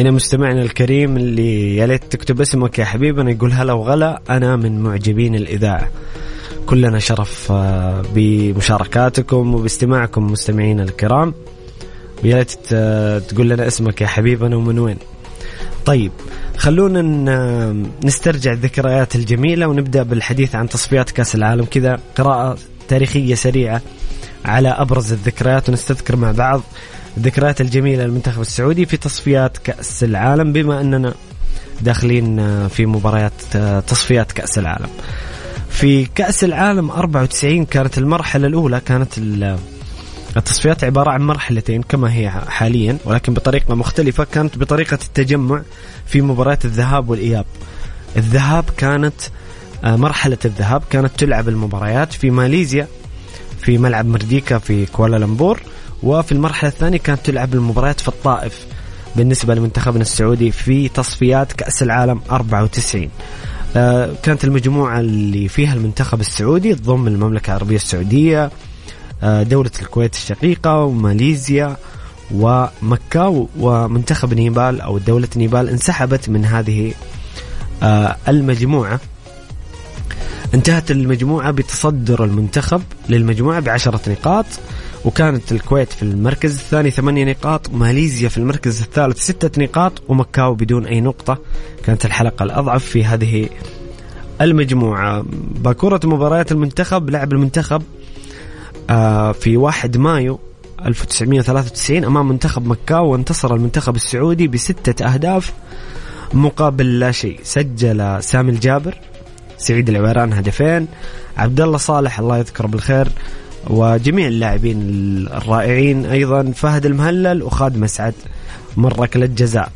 D: هنا مستمعنا الكريم اللي يا ليت تكتب اسمك يا حبيبنا يقول هلا وغلا أنا من معجبين الإذاعة. كلنا شرف آه، بمشاركاتكم وباستماعكم مستمعينا الكرام. ويا ليت تقول لنا اسمك يا حبيبنا ومن وين؟ طيب خلونا نسترجع الذكريات الجميلة ونبدأ بالحديث عن تصفيات كأس العالم. كذا قراءة تاريخية سريعة على أبرز الذكريات ونستذكر مع بعض. الذكريات الجميلة للمنتخب السعودي في تصفيات كأس العالم بما أننا داخلين في مباريات تصفيات كأس العالم. في كأس العالم 94 كانت المرحلة الأولى كانت التصفيات عبارة عن مرحلتين كما هي حاليا ولكن بطريقة مختلفة كانت بطريقة التجمع في مباريات الذهاب والإياب. الذهاب كانت مرحلة الذهاب كانت تلعب المباريات في ماليزيا في ملعب مرديكا في كوالالمبور وفي المرحلة الثانية كانت تلعب المباريات في الطائف بالنسبة لمنتخبنا السعودي في تصفيات كأس العالم 94 آه، كانت المجموعة اللي فيها المنتخب السعودي تضم المملكة العربية السعودية آه، دولة الكويت الشقيقة وماليزيا ومكاو ومنتخب نيبال أو دولة نيبال انسحبت من هذه آه، المجموعة. انتهت المجموعة بتصدر المنتخب للمجموعة بعشرة نقاط. وكانت الكويت في المركز الثاني ثمانية نقاط ماليزيا في المركز الثالث ستة نقاط ومكاو بدون أي نقطة. كانت الحلقة الأضعف في هذه المجموعة. باكورة مباريات المنتخب لعب المنتخب آه، في 1 مايو 1993 أمام منتخب مكاو وانتصر المنتخب السعودي بستة أهداف مقابل لا شيء. سجل سامي الجابر سعيد العويران هدفين عبد الله صالح الله يذكره بالخير وجميع اللاعبين الرائعين أيضا فهد المهلل وخالد مسعد من ركله جزاء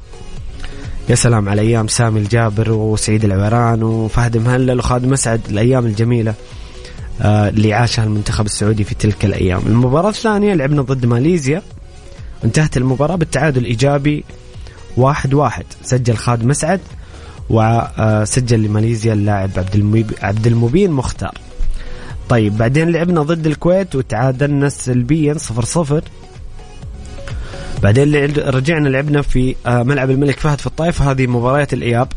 D: يا سلام على أيام سامي الجابر وسعيد العويران وفهد المهلل وخالد مسعد الأيام الجميلة آه، اللي عاشها المنتخب السعودي في تلك الأيام. المباراة الثانية لعبنا ضد ماليزيا انتهت المباراة بالتعادل الايجابي واحد واحد. سجل خالد مسعد وسجل لماليزيا اللاعب عبد المبين مختار. طيب بعدين لعبنا ضد الكويت وتعادلنا سلبيا صفر صفر. بعدين رجعنا لعبنا في آه، ملعب الملك فهد في الطائف. هذه مباريات الإياب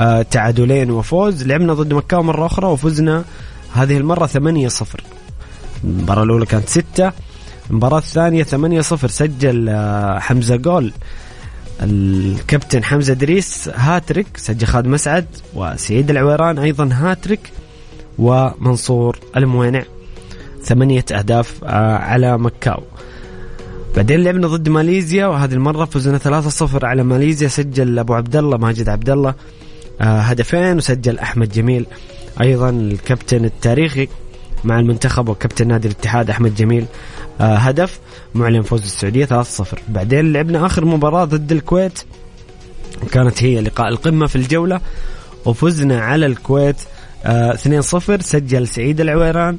D: آه، تعادلين وفوز. لعبنا ضد مكة مرة أخرى وفزنا هذه المرة ثمانية صفر. المباراة الأولى كانت ستة المباراة الثانية ثمانية صفر. سجل آه، حمزة جول. الكابتن حمزة دريس هاتريك سجل خالد مسعد وسعيد العويران أيضا هاتريك. ومنصور الموينع. ثمانية أهداف آه، على مكاو. بعدين لعبنا ضد ماليزيا وهذه المرة فزنا 3-0 على ماليزيا. سجل أبو عبد الله ماجد عبد الله آه، هدفين وسجل أحمد جميل. أيضا الكابتن التاريخي مع المنتخب وكابتن نادي الاتحاد أحمد جميل آه، هدف. معلن فوز السعودية 3-0 بعدين لعبنا آخر مباراة ضد الكويت. كانت هي لقاء القمة في الجولة وفزنا على الكويت 2-0 آه، سجل سعيد العويران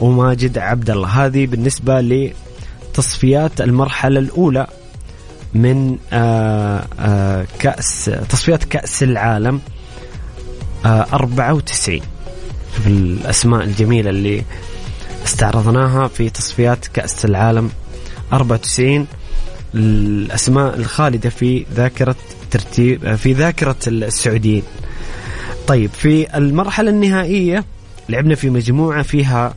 D: وماجد عبد الله هذه بالنسبة لتصفيات المرحلة الأولى من آه، كأس تصفيات كأس العالم 94 في الأسماء الجميلة اللي استعرضناها في تصفيات كأس العالم 94 الأسماء الخالدة في ذاكرة ترتيب في ذاكرة السعوديين. طيب في المرحلة النهائية لعبنا في مجموعة فيها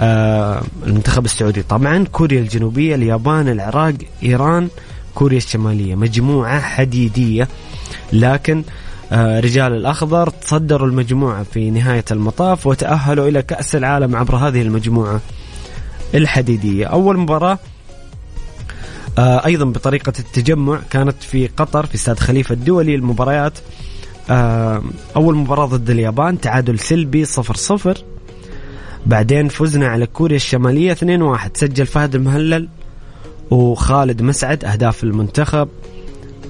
D: آه المنتخب السعودي. طبعا كوريا الجنوبية اليابان العراق إيران كوريا الشمالية. مجموعة حديدية. لكن آه، رجال الأخضر تصدروا المجموعة في نهاية المطاف وتأهلوا إلى كأس العالم عبر هذه المجموعة الحديدية. أول مباراة آه، أيضا بطريقة التجمع كانت في قطر في استاد خليفة الدولي. المباريات أول مباراة ضد اليابان تعادل سلبي صفر صفر. بعدين فزنا على كوريا الشمالية 2-1 سجل فهد المهلل وخالد مسعد أهداف المنتخب.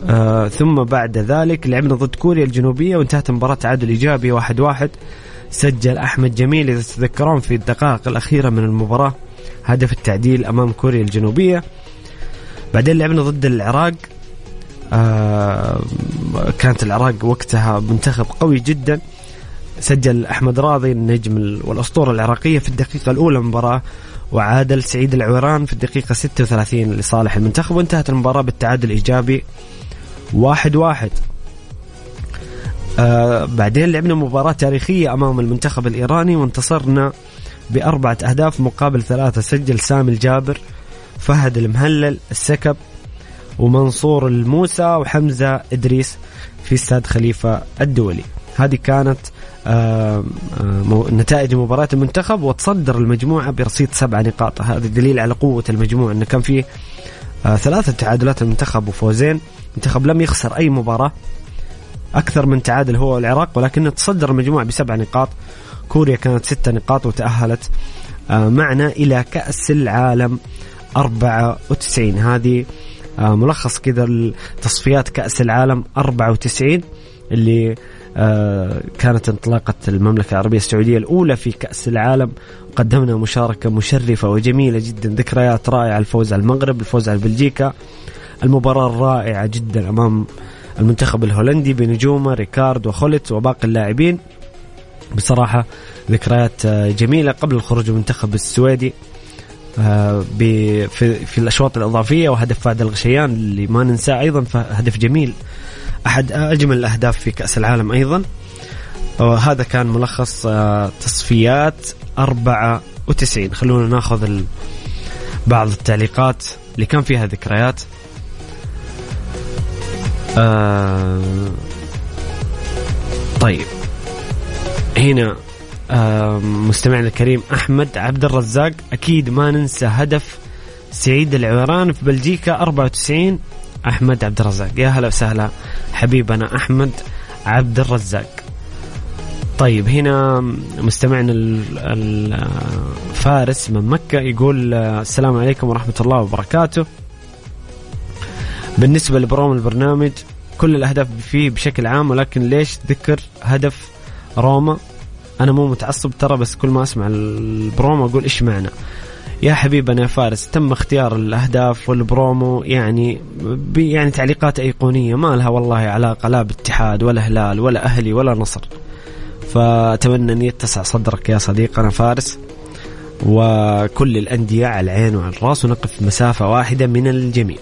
D: آه ثم بعد ذلك لعبنا ضد كوريا الجنوبية وانتهت المباراة تعادل إيجابي واحد واحد. سجل أحمد جميل إذا تتذكرون في الدقائق الأخيرة من المباراة هدف التعديل أمام كوريا الجنوبية. بعدين لعبنا ضد العراق آه كانت العراق وقتها منتخب قوي جدا. سجل أحمد راضي النجم والأسطورة العراقية في الدقيقة الأولى من المباراة وعادل سعيد العويران في الدقيقة 36 لصالح المنتخب وانتهت المباراة بالتعادل الإيجابي واحد واحد. آه بعدين لعبنا مباراة تاريخية أمام المنتخب الإيراني وانتصرنا بأربعة أهداف مقابل ثلاثة سجل سامي الجابر فهد المهلل السكب ومنصور الموسى وحمزة إدريس في استاد خليفة الدولي. هذه كانت نتائج مباراة المنتخب وتصدر المجموعة برصيد سبع نقاط. هذا دليل على قوة المجموعة أنه كان فيه آه ثلاثة تعادلات المنتخب وفوزين. المنتخب لم يخسر أي مباراة أكثر من تعادل هو والعراق ولكنه تصدر المجموعة بسبع نقاط. كوريا كانت ستة نقاط وتأهلت آه، معنا إلى كأس العالم 94 هذه ملخص كذا تصفيات كأس العالم 94 اللي آه، كانت انطلاقة المملكة العربية السعودية الأولى في كأس العالم. قدمنا مشاركة مشرفة وجميلة جدا ذكريات رائعة الفوز على المغرب الفوز على بلجيكا. المباراة الرائعة جدا أمام المنتخب الهولندي بنجومه ريكارد وخولت وباقي اللاعبين. بصراحة ذكريات آه، جميلة قبل الخروج من المنتخب السويدي. آه، في, في الأشواط الإضافية وهدف فهد الغشيان اللي ما ننساه أيضا هدف جميل. أحد أجمل الأهداف في كأس العالم أيضا. وهذا كان ملخص آه، تصفيات 94 خلونا ناخذ بعض التعليقات اللي كان فيها ذكريات. آه طيب. هنا مستمعنا الكريم أحمد عبد الرزاق. أكيد ما ننسى هدف سعيد العويران في بلجيكا 94 أحمد عبد الرزاق. يا هلا وسهلا حبيبنا أحمد عبد الرزاق. طيب هنا مستمعنا الفارس من مكة يقول السلام عليكم ورحمة الله وبركاته. بالنسبة لبروم البرنامج كل الأهداف فيه بشكل عام ولكن ليش ذكر هدف روما؟ أنا مو متعصب ترى بس كل ما أسمع البرومو أقول إيش معنى؟ يا حبيبنا يا فارس تم اختيار الأهداف والبرومو يعني يعني تعليقات أيقونية ما لها والله علاقة لا باتحاد ولا هلال ولا أهلي ولا نصر. فأتمنى أن يتسع صدرك يا صديقنا فارس. وكل الأندية على العين وعلى الرأس ونقف مسافة واحدة من الجميع.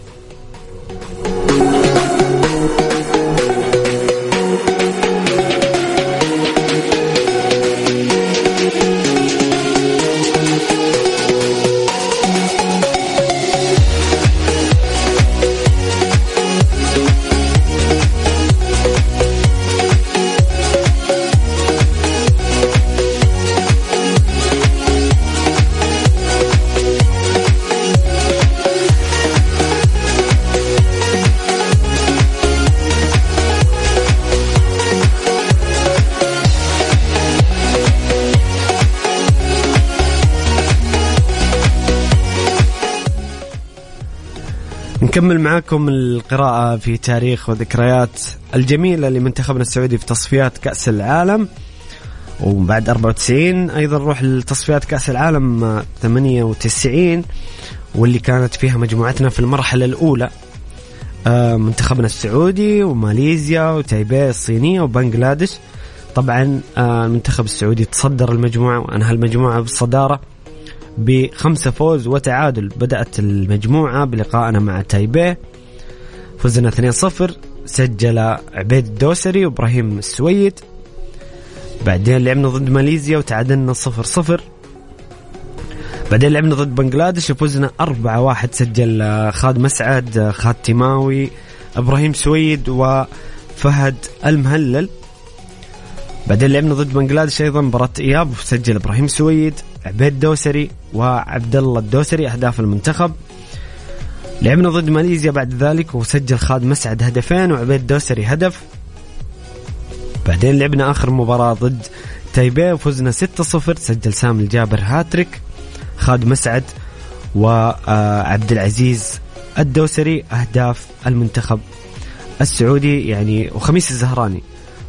D: نكمل معاكم القراءة في تاريخ وذكريات الجميلة لمنتخبنا السعودي في تصفيات كأس العالم. وبعد 94 أيضا نروح لتصفيات كأس العالم 98 واللي كانت فيها مجموعتنا في المرحلة الأولى. آه، منتخبنا السعودي وماليزيا وتايبي الصينية وبنغلاديش. طبعا آه، المنتخب السعودي تصدر المجموعة وأنهى المجموعة بالصدارة. بخمسة فوز وتعادل. بدأت المجموعة بلقائنا مع تايبي فزنا 2-0 سجل عبيد الدوسري وإبراهيم السويد. بعدين لعبنا ضد ماليزيا وتعادلنا 0-0 بعدين لعبنا ضد بنغلاديش وفزنا 4-1 سجل خالد مسعد خالد تيماوي إبراهيم سويد وفهد المهلل. بعدين لعبنا ضد بنغلاديش أيضا مباراة إياب وسجل إبراهيم سويد. عبيد دوسري وعبد الله الدوسري أهداف المنتخب. لعبنا ضد ماليزيا بعد ذلك وسجل خالد مسعد هدفين وعبيد دوسري هدف. بعدين لعبنا آخر مباراة ضد تايبي وفزنا 6-0 سجل سامي الجابر هاتريك خالد مسعد وعبد العزيز الدوسري أهداف المنتخب السعودي يعني وخميس الزهراني.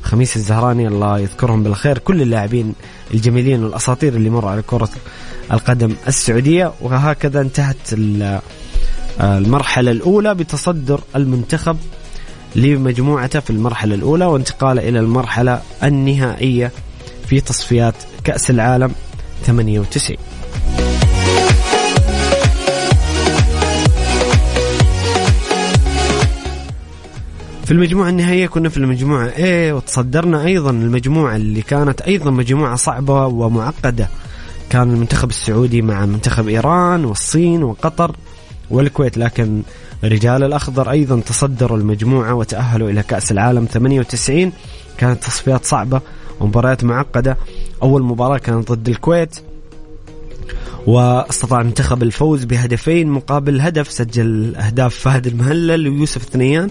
D: خميس الزهراني الله يذكرهم بالخير. كل اللاعبين الجميلين والأساطير اللي مروا على كرة القدم السعودية. وهكذا انتهت المرحلة الأولى بتصدر المنتخب لمجموعته في المرحلة الأولى وانتقاله إلى المرحلة النهائية في تصفيات كأس العالم 98 في المجموعة النهائية كنا في المجموعة A وتصدرنا أيضا المجموعة اللي كانت أيضا مجموعة صعبة ومعقدة. كان المنتخب السعودي مع منتخب إيران والصين وقطر والكويت لكن رجال الأخضر أيضا تصدروا المجموعة وتأهلوا إلى كأس العالم 98 كانت تصفيات صعبة ومباريات معقدة. أول مباراة كانت ضد الكويت واستطاع المنتخب الفوز بهدفين مقابل هدف سجل أهداف فهد المهلل ويوسف ثنيان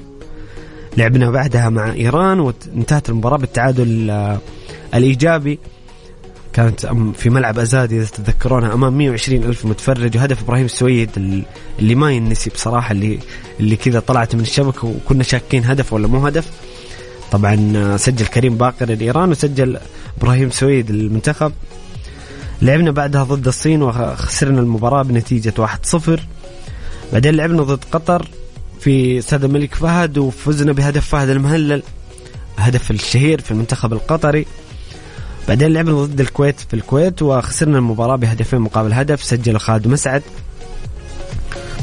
D: لعبنا بعدها مع إيران وانتهت المباراة بالتعادل آه، الإيجابي. كانت في ملعب ازادي إذا تتذكرونها أمام 120 ألف متفرج. وهدف إبراهيم السويد اللي ما ينسي بصراحة اللي اللي كذا طلعت من الشبكة وكنا شاكين هدف ولا مو هدف. طبعا سجل كريم باقر الإيران وسجل إبراهيم سويد المنتخب. لعبنا بعدها ضد الصين وخسرنا المباراة بنتيجة 1-0 بعدين لعبنا ضد قطر. في استاد الملك فهد وفزنا بهدف فهد المهلل هدف الشهير في المنتخب القطري. بعدين لعبنا ضد الكويت في الكويت وخسرنا المباراة بهدفين مقابل هدف سجل خالد مسعد.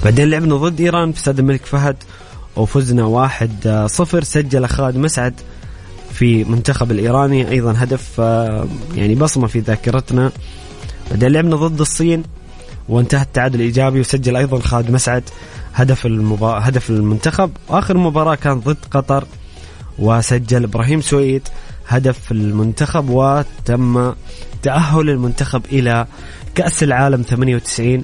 D: بعدين لعبنا ضد إيران في استاد الملك فهد وفزنا واحد صفر سجل خالد مسعد في منتخب الإيراني. أيضا هدف آه، يعني بصمة في ذاكرتنا. بعدين لعبنا ضد الصين وانتهى التعادل ايجابي وسجل أيضا خالد مسعد. هدف المبا... هدف المنتخب. واخر مباراة كانت ضد قطر وسجل إبراهيم سويد هدف المنتخب وتم تأهل المنتخب إلى كأس العالم 98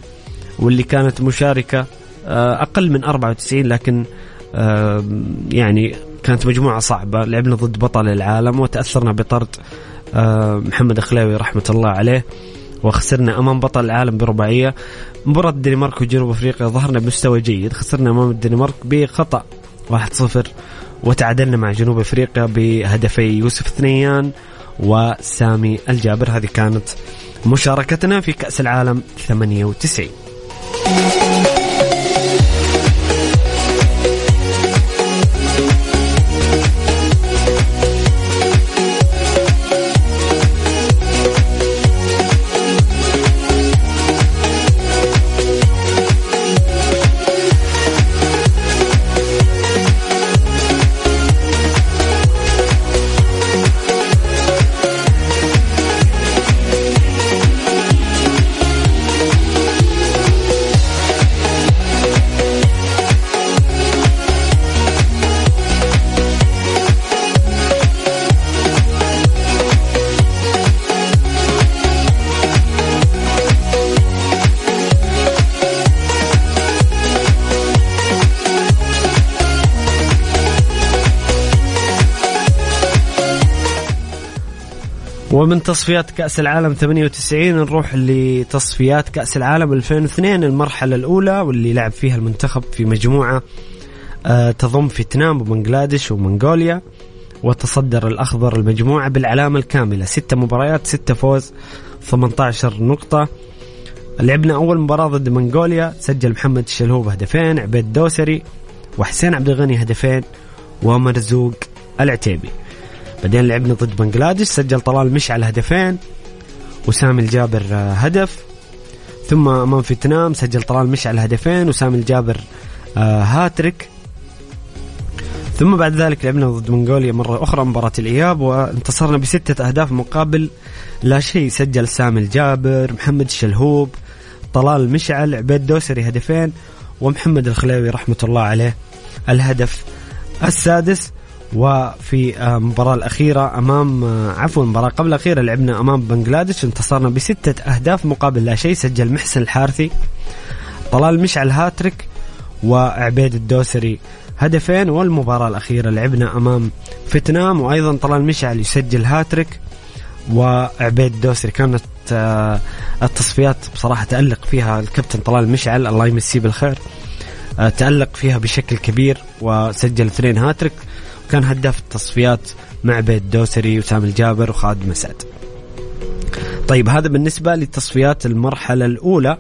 D: واللي كانت مشاركة آه، أقل من 94 لكن يعني كانت مجموعة صعبة. لعبنا ضد بطل العالم وتأثرنا بطرد آه، محمد خليوي رحمة الله عليه. وخسرنا أمام بطل العالم برباعية. مباراة الدنمارك وجنوب أفريقيا ظهرنا بمستوى جيد. خسرنا أمام الدنمارك بخطأ 1-0 وتعادلنا مع جنوب أفريقيا بهدفي يوسف ثنيان وسامي الجابر. هذه كانت مشاركتنا في كأس العالم 98 ومن تصفيات كأس العالم 98 نروح لتصفيات كأس العالم 2002 المرحلة الأولى واللي لعب فيها المنتخب في مجموعة آه، تضم فيتنام وبنغلاديش ومنغوليا وتصدر الأخضر المجموعة بالعلامة الكاملة. ستة مباريات ستة فوز 18 نقطة. لعبنا أول مباراة ضد منغوليا سجل محمد الشلهوب هدفين عبيد دوسري وحسين عبد الغني هدفين ومرزوق العتيبي. بعدين لعبنا ضد بنغلاديش سجل طلال مشعل هدفين وسامي الجابر آه، هدف. ثم أمام فيتنام سجل طلال مشعل هدفين وسامي الجابر آه، هاتريك. ثم بعد ذلك لعبنا ضد منغوليا مرة أخرى مباراة الإياب وانتصرنا بستة أهداف مقابل لا شيء. سجل سامي الجابر محمد الشلهوب طلال مشعل عبيد دوسري هدفين ومحمد الخليوي رحمة الله عليه الهدف السادس. وفي المباراة الأخيرة أمام عفوا المباراة قبل الأخيرة لعبنا أمام بنغلاديش انتصرنا بستة أهداف مقابل لا شيء سجل محسن الحارثي طلال مشعل هاتريك وعبيد الدوسري. هدفين والمباراة الأخيرة لعبنا أمام فيتنام وأيضا طلال مشعل يسجل هاتريك وعبيد الدوسري. كانت آه، التصفيات بصراحة تألق فيها الكابتن طلال مشعل الله يمسيه بالخير آه، تألق فيها بشكل كبير وسجل اثنين هاتريك. كان هداف التصفيات مع بيت دوسري وسام الجابر وخالد مسعد. طيب هذا بالنسبة لتصفيات المرحلة الأولى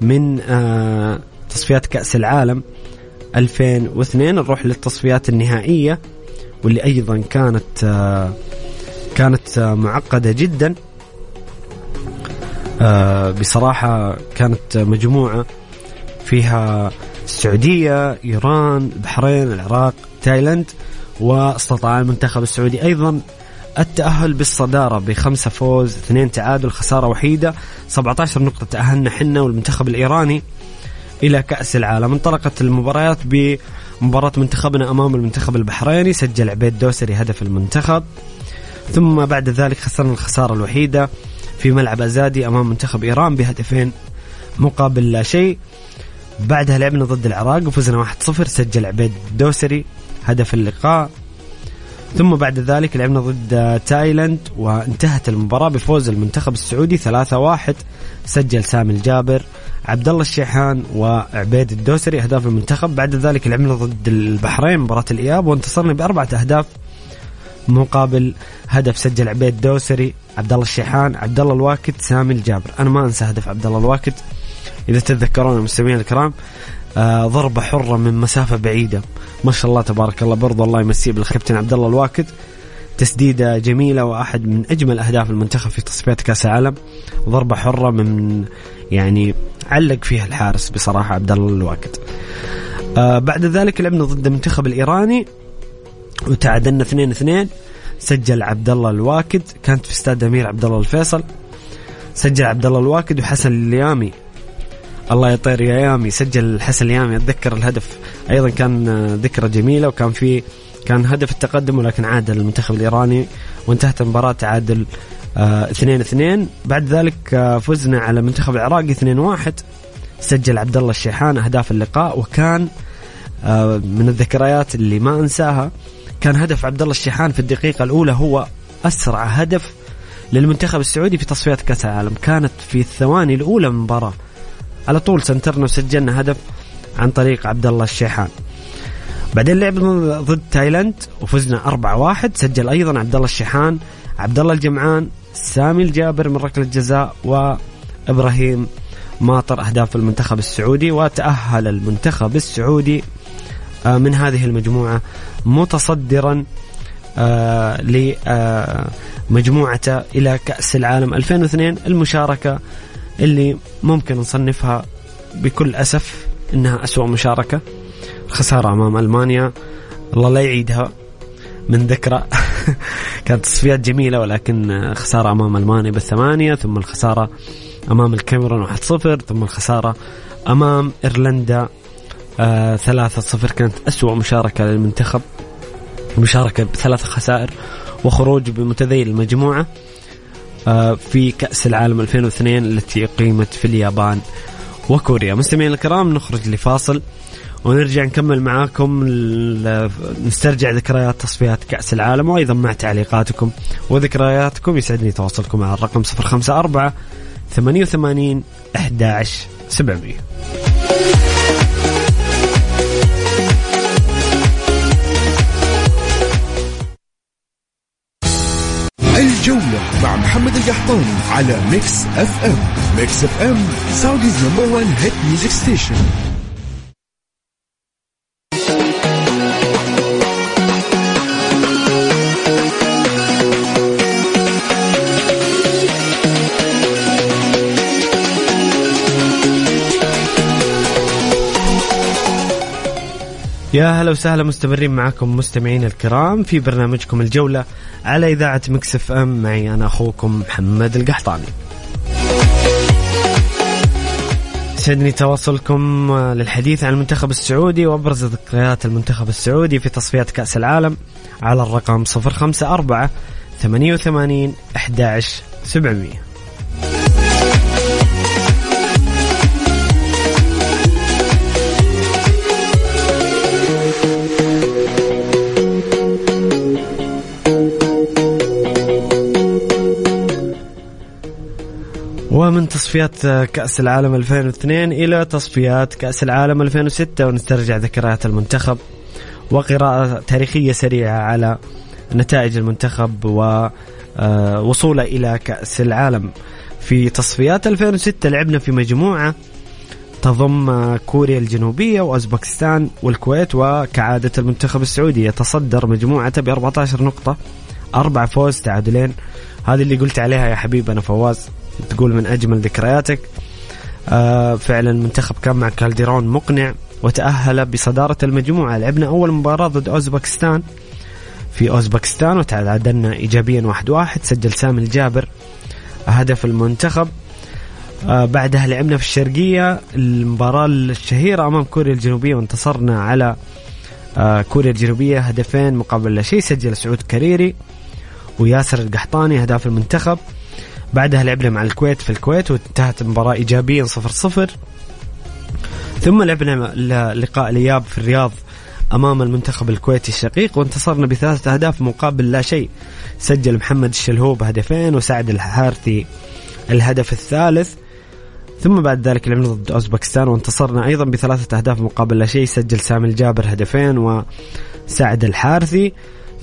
D: من آه تصفيات كأس العالم 2002 نروح للتصفيات النهائية واللي أيضا كانت آه كانت آه معقدة جدا. بصراحة كانت مجموعة فيها السعودية إيران البحرين العراق تايلاند. واستطاع المنتخب السعودي أيضا التأهل بالصدارة بخمسة فوز اثنين تعادل خسارة وحيدة. 17 نقطة تأهلنا حنا والمنتخب الإيراني إلى كأس العالم. انطلقت المباريات بمباراة منتخبنا أمام المنتخب البحريني سجل عبيد دوسري هدف المنتخب. ثم بعد ذلك خسرنا الخسارة الوحيدة في ملعب أزادي أمام منتخب إيران بهدفين مقابل لا شيء. بعدها لعبنا ضد العراق وفزنا 1-0 سجل عبيد دوسري هدف اللقاء. ثم بعد ذلك لعبنا ضد تايلاند وانتهت المباراة بفوز المنتخب السعودي 3-1 سجل سامي الجابر عبد الله الشيحان وعبيد الدوسري أهداف المنتخب. بعد ذلك لعبنا ضد البحرين مباراة الإياب وانتصرنا بأربعة أهداف مقابل هدف سجل عبيد دوسري عبد الله الشيحان عبد الله الواكد سامي الجابر. أنا ما أنسى هدف عبد الله الواكد إذا تتذكرون المستمعين الكرام آه ضربة حرة من مسافة بعيدة. ما شاء الله تبارك الله برضو الله يمسيه بالكابتن عبد الله الواكد. تسديدة جميلة وأحد من أجمل أهداف المنتخب في تصفيات كأس العالم. ضربة حرة من يعني علق فيها الحارس بصراحة عبد الله الواكد. آه بعد ذلك لعبنا ضد المنتخب الإيراني. وتعادلنا 2 2 سجل عبد الله الواكد كانت في استاد أمير عبد الله الفيصل. سجل عبد الله الواكد وحسن اليامي الله يطير يا يامي سجل حسن اليامي أتذكر الهدف. أيضا كان ذكرى جميلة وكان في كان هدف التقدم ولكن عاد المنتخب الإيراني وانتهت المباراة تعادل 2 آه 2 بعد ذلك آه فزنا على المنتخب العراقي 2 1 سجل عبد الله الشيحان أهداف اللقاء وكان آه من الذكريات اللي ما أنساها كان هدف عبد الله الشيحان في الدقيقة الأولى هو أسرع هدف للمنتخب السعودي في تصفيات كأس العالم. كانت في الثواني الأولى من المباراة. على طول سنترنا وسجلنا هدف عن طريق عبد الله الشيحان. بعدين لعبنا ضد تايلاند وفزنا 4-1 سجل أيضا عبد الله الشيحان عبد الله الجمعان سامي الجابر من ركلة جزاء وإبراهيم ماطر أهداف المنتخب السعودي. وتأهل المنتخب السعودي من هذه المجموعة متصدرا لمجموعته إلى كأس العالم 2002 المشاركة اللي ممكن نصنفها بكل أسف إنها اسوء مشاركة. خسارة أمام ألمانيا. الله لا يعيدها من ذكرى. كانت تصفيات جميلة ولكن خسارة أمام ألمانيا بالثمانية ثم الخسارة أمام الكاميرون 1-0 ثم الخسارة أمام إيرلندا آه 3-0 كانت اسوء مشاركة للمنتخب. مشاركة بثلاث خسائر وخروج بمتذيل المجموعة. في كأس العالم 2002 التي أقيمت في اليابان وكوريا. مستمعينا الكرام نخرج لفاصل ونرجع نكمل معاكم نسترجع ذكريات تصفيات كأس العالم وأيضا مع تعليقاتكم وذكرياتكم. يسعدني تواصلكم على الرقم 054 88 11 700
A: الجولة مع محمد القحطاني على Mix FM ميكس اف ام Saudi's number 1 hit music station
D: يا هلا وسهلا مستمرين معكم مستمعين الكرام في برنامجكم الجولة على إذاعة مكسف أم. معي أنا أخوكم محمد القحطاني. يسعدني تواصلكم للحديث عن المنتخب السعودي وأبرز ذكريات المنتخب السعودي في تصفيات كأس العالم على الرقم 054 88 11 700 ومن تصفيات كأس العالم 2002 إلى تصفيات كأس العالم 2006 ونسترجع ذكريات المنتخب وقراءة تاريخية سريعة على نتائج المنتخب ووصوله إلى كأس العالم. في تصفيات 2006 لعبنا في مجموعة تضم كوريا الجنوبية وأوزبكستان والكويت وكعادة المنتخب السعودي يتصدر مجموعته ب 14 نقطة أربع فوز تعادلين. هذه اللي قلت عليها يا حبيبنا فواز. تقول من أجمل ذكرياتك. آه فعلا المنتخب كان مع كالديرون مقنع وتأهل بصدارة المجموعة. لعبنا أول مباراة ضد أوزبكستان. في أوزبكستان وتعادلنا إيجابيا واحد واحد. سجل سامي الجابر هدف المنتخب. آه بعدها لعبنا في الشرقية. المباراة الشهيرة أمام كوريا الجنوبية وانتصرنا على آه كوريا الجنوبية هدفين مقابل لا شيء. سجل سعود كريري وياسر القحطاني أهداف المنتخب. بعدها لعبنا مع الكويت في الكويت وانتهت المباراة إيجابيا صفر صفر. ثم لعبنا لقاء الإياب في الرياض أمام المنتخب الكويتي الشقيق وانتصرنا بثلاثة أهداف مقابل لا شيء. سجل محمد الشلهوب هدفين وسعد الحارثي الهدف الثالث. ثم بعد ذلك لعبنا ضد أوزبكستان وانتصرنا أيضا بثلاثة أهداف مقابل لا شيء. سجل سامي الجابر هدفين وسعد الحارثي.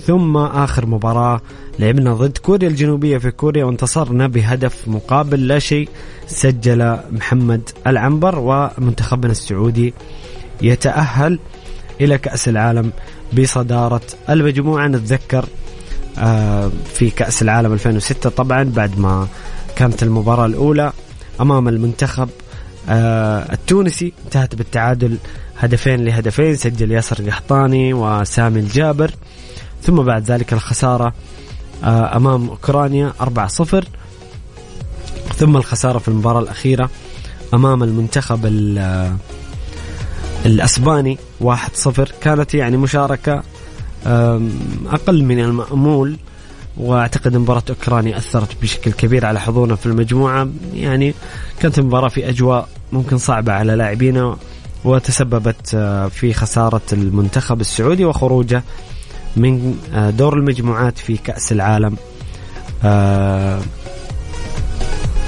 D: ثم آخر مباراة لعبنا ضد كوريا الجنوبية في كوريا وانتصرنا بهدف مقابل لا شيء سجل محمد العنبر ومنتخبنا السعودي يتأهل إلى كأس العالم بصدارة المجموعة نتذكر آه، في كأس العالم 2006 طبعا بعد ما كانت المباراة الأولى أمام المنتخب آه، التونسي. انتهت بالتعادل هدفين لهدفين سجل ياسر القحطاني وسامي الجابر. ثم بعد ذلك الخسارة آه، أمام أوكرانيا 4-0 ثم الخسارة في المباراة الأخيرة أمام المنتخب الأسباني 1-0 كانت يعني مشاركة أقل من المأمول وأعتقد مباراة أوكرانيا أثرت بشكل كبير على حضورنا في المجموعة. يعني كانت المباراة في أجواء ممكن صعبة على لاعبينا وتسببت آه، في خسارة المنتخب السعودي وخروجه من آه، دور المجموعات في كأس العالم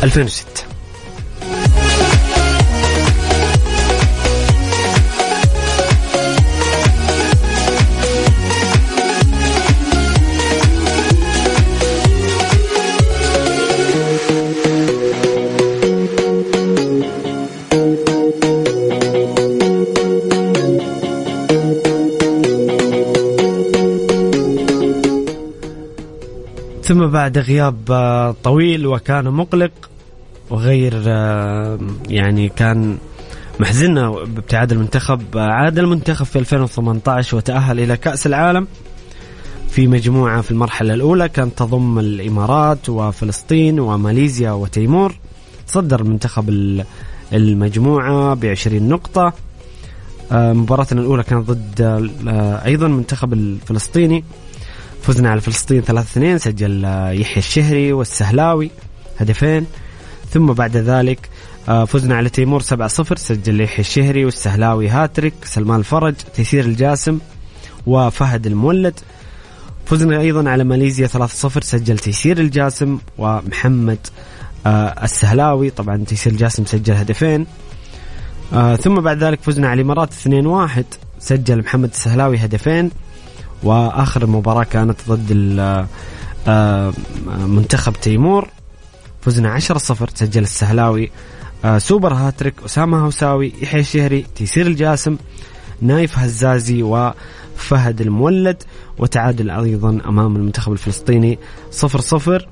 D: 2006 ثم بعد غياب آه، طويل وكان مقلق وغير آه، يعني كان محزننا بابتعاد المنتخب. آه، عاد المنتخب في 2018 وتأهل إلى كأس العالم في مجموعة في المرحلة الأولى. كانت تضم الإمارات وفلسطين وماليزيا وتيمور. صدر المنتخب المجموعة بعشرين نقطة. مباراتنا الأولى كانت ضد أيضا المنتخب الفلسطيني. فزنا على فلسطين 3-2 سجل آه، يحيى الشهري والسهلاوي هدفين. ثم بعد ذلك آه، فزنا على تيمور 7-0 سجل يحيى الشهري والسهلاوي هاتريك سلمان الفرج تيسير الجاسم وفهد المولد. فزنا أيضا على ماليزيا 3-0 سجل تيسير الجاسم ومحمد آه، السهلاوي. طبعا تيسير الجاسم سجل هدفين. ثم بعد ذلك فزنا على الإمارات 2-1 سجل محمد السهلاوي هدفين. وآخر مباراة كانت ضد آه، منتخب تيمور. فزنا 10-0 سجل السهلاوي آه، super hat-trick أسامة هوساوي يحيى الشهري تيسير الجاسم نايف هزازي وفهد المولد وتعادل أيضا أمام المنتخب الفلسطيني 0-0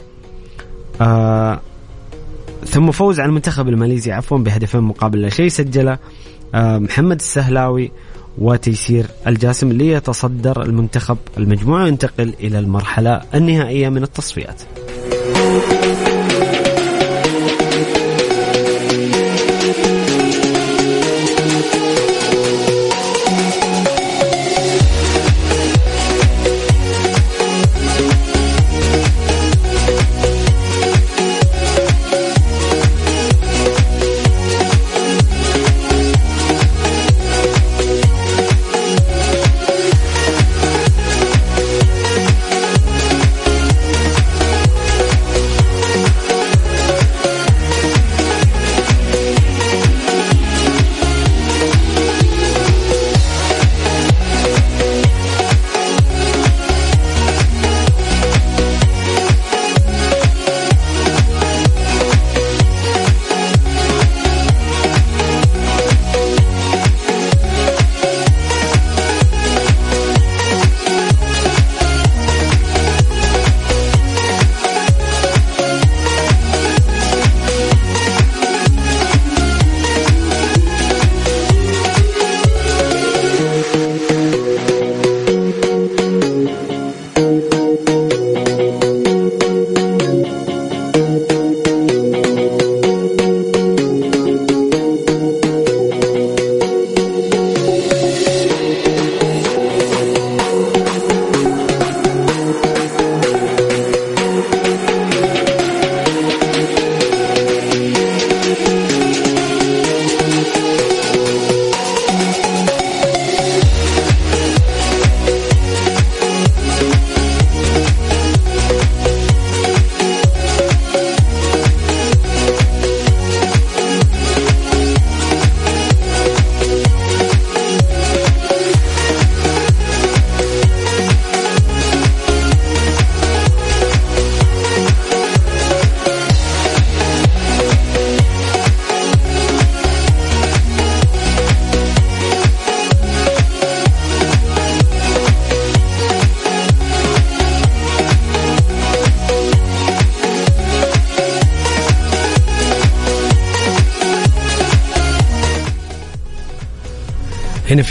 D: آه ثم فوز على المنتخب الماليزي عفوا بهدفين مقابل لا شيء سجله آه محمد السهلاوي وتيسير الجاسم ليتصدر المنتخب المجموعة وينتقل إلى المرحلة النهائية من التصفيات.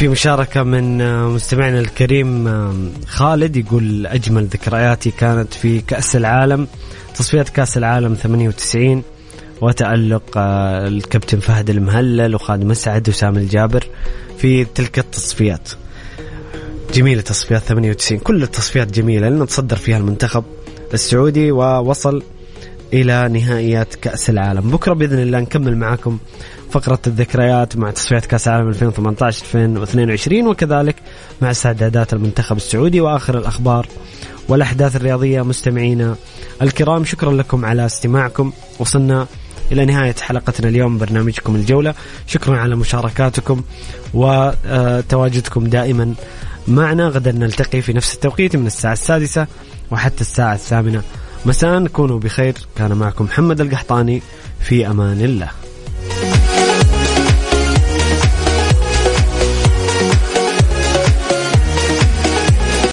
D: في مشاركة من مستمعنا الكريم خالد يقول أجمل ذكرياتي كانت في كأس العالم تصفيات كأس العالم 98 وتألق الكابتن فهد المهلل وخالد مسعد وسام الجابر في تلك التصفيات. جميلة تصفيات 98 كل التصفيات جميلة لأن تصدر فيها المنتخب السعودي ووصل إلى نهائيات كأس العالم. بكرة بإذن الله نكمل معكم فقرة الذكريات مع تصفيات كأس العالم 2018 2022 وكذلك مع استعدادات المنتخب السعودي وآخر الأخبار والأحداث الرياضية مستمعينا الكرام شكرا لكم على استماعكم. وصلنا إلى نهاية حلقتنا اليوم برنامجكم الجولة. شكرا على مشاركاتكم وتواجدكم دائما معنا. غدا نلتقي في نفس التوقيت من الساعة السادسة وحتى الساعة الثامنة. مساء كونوا بخير. كان معكم محمد القحطاني. في أمان الله.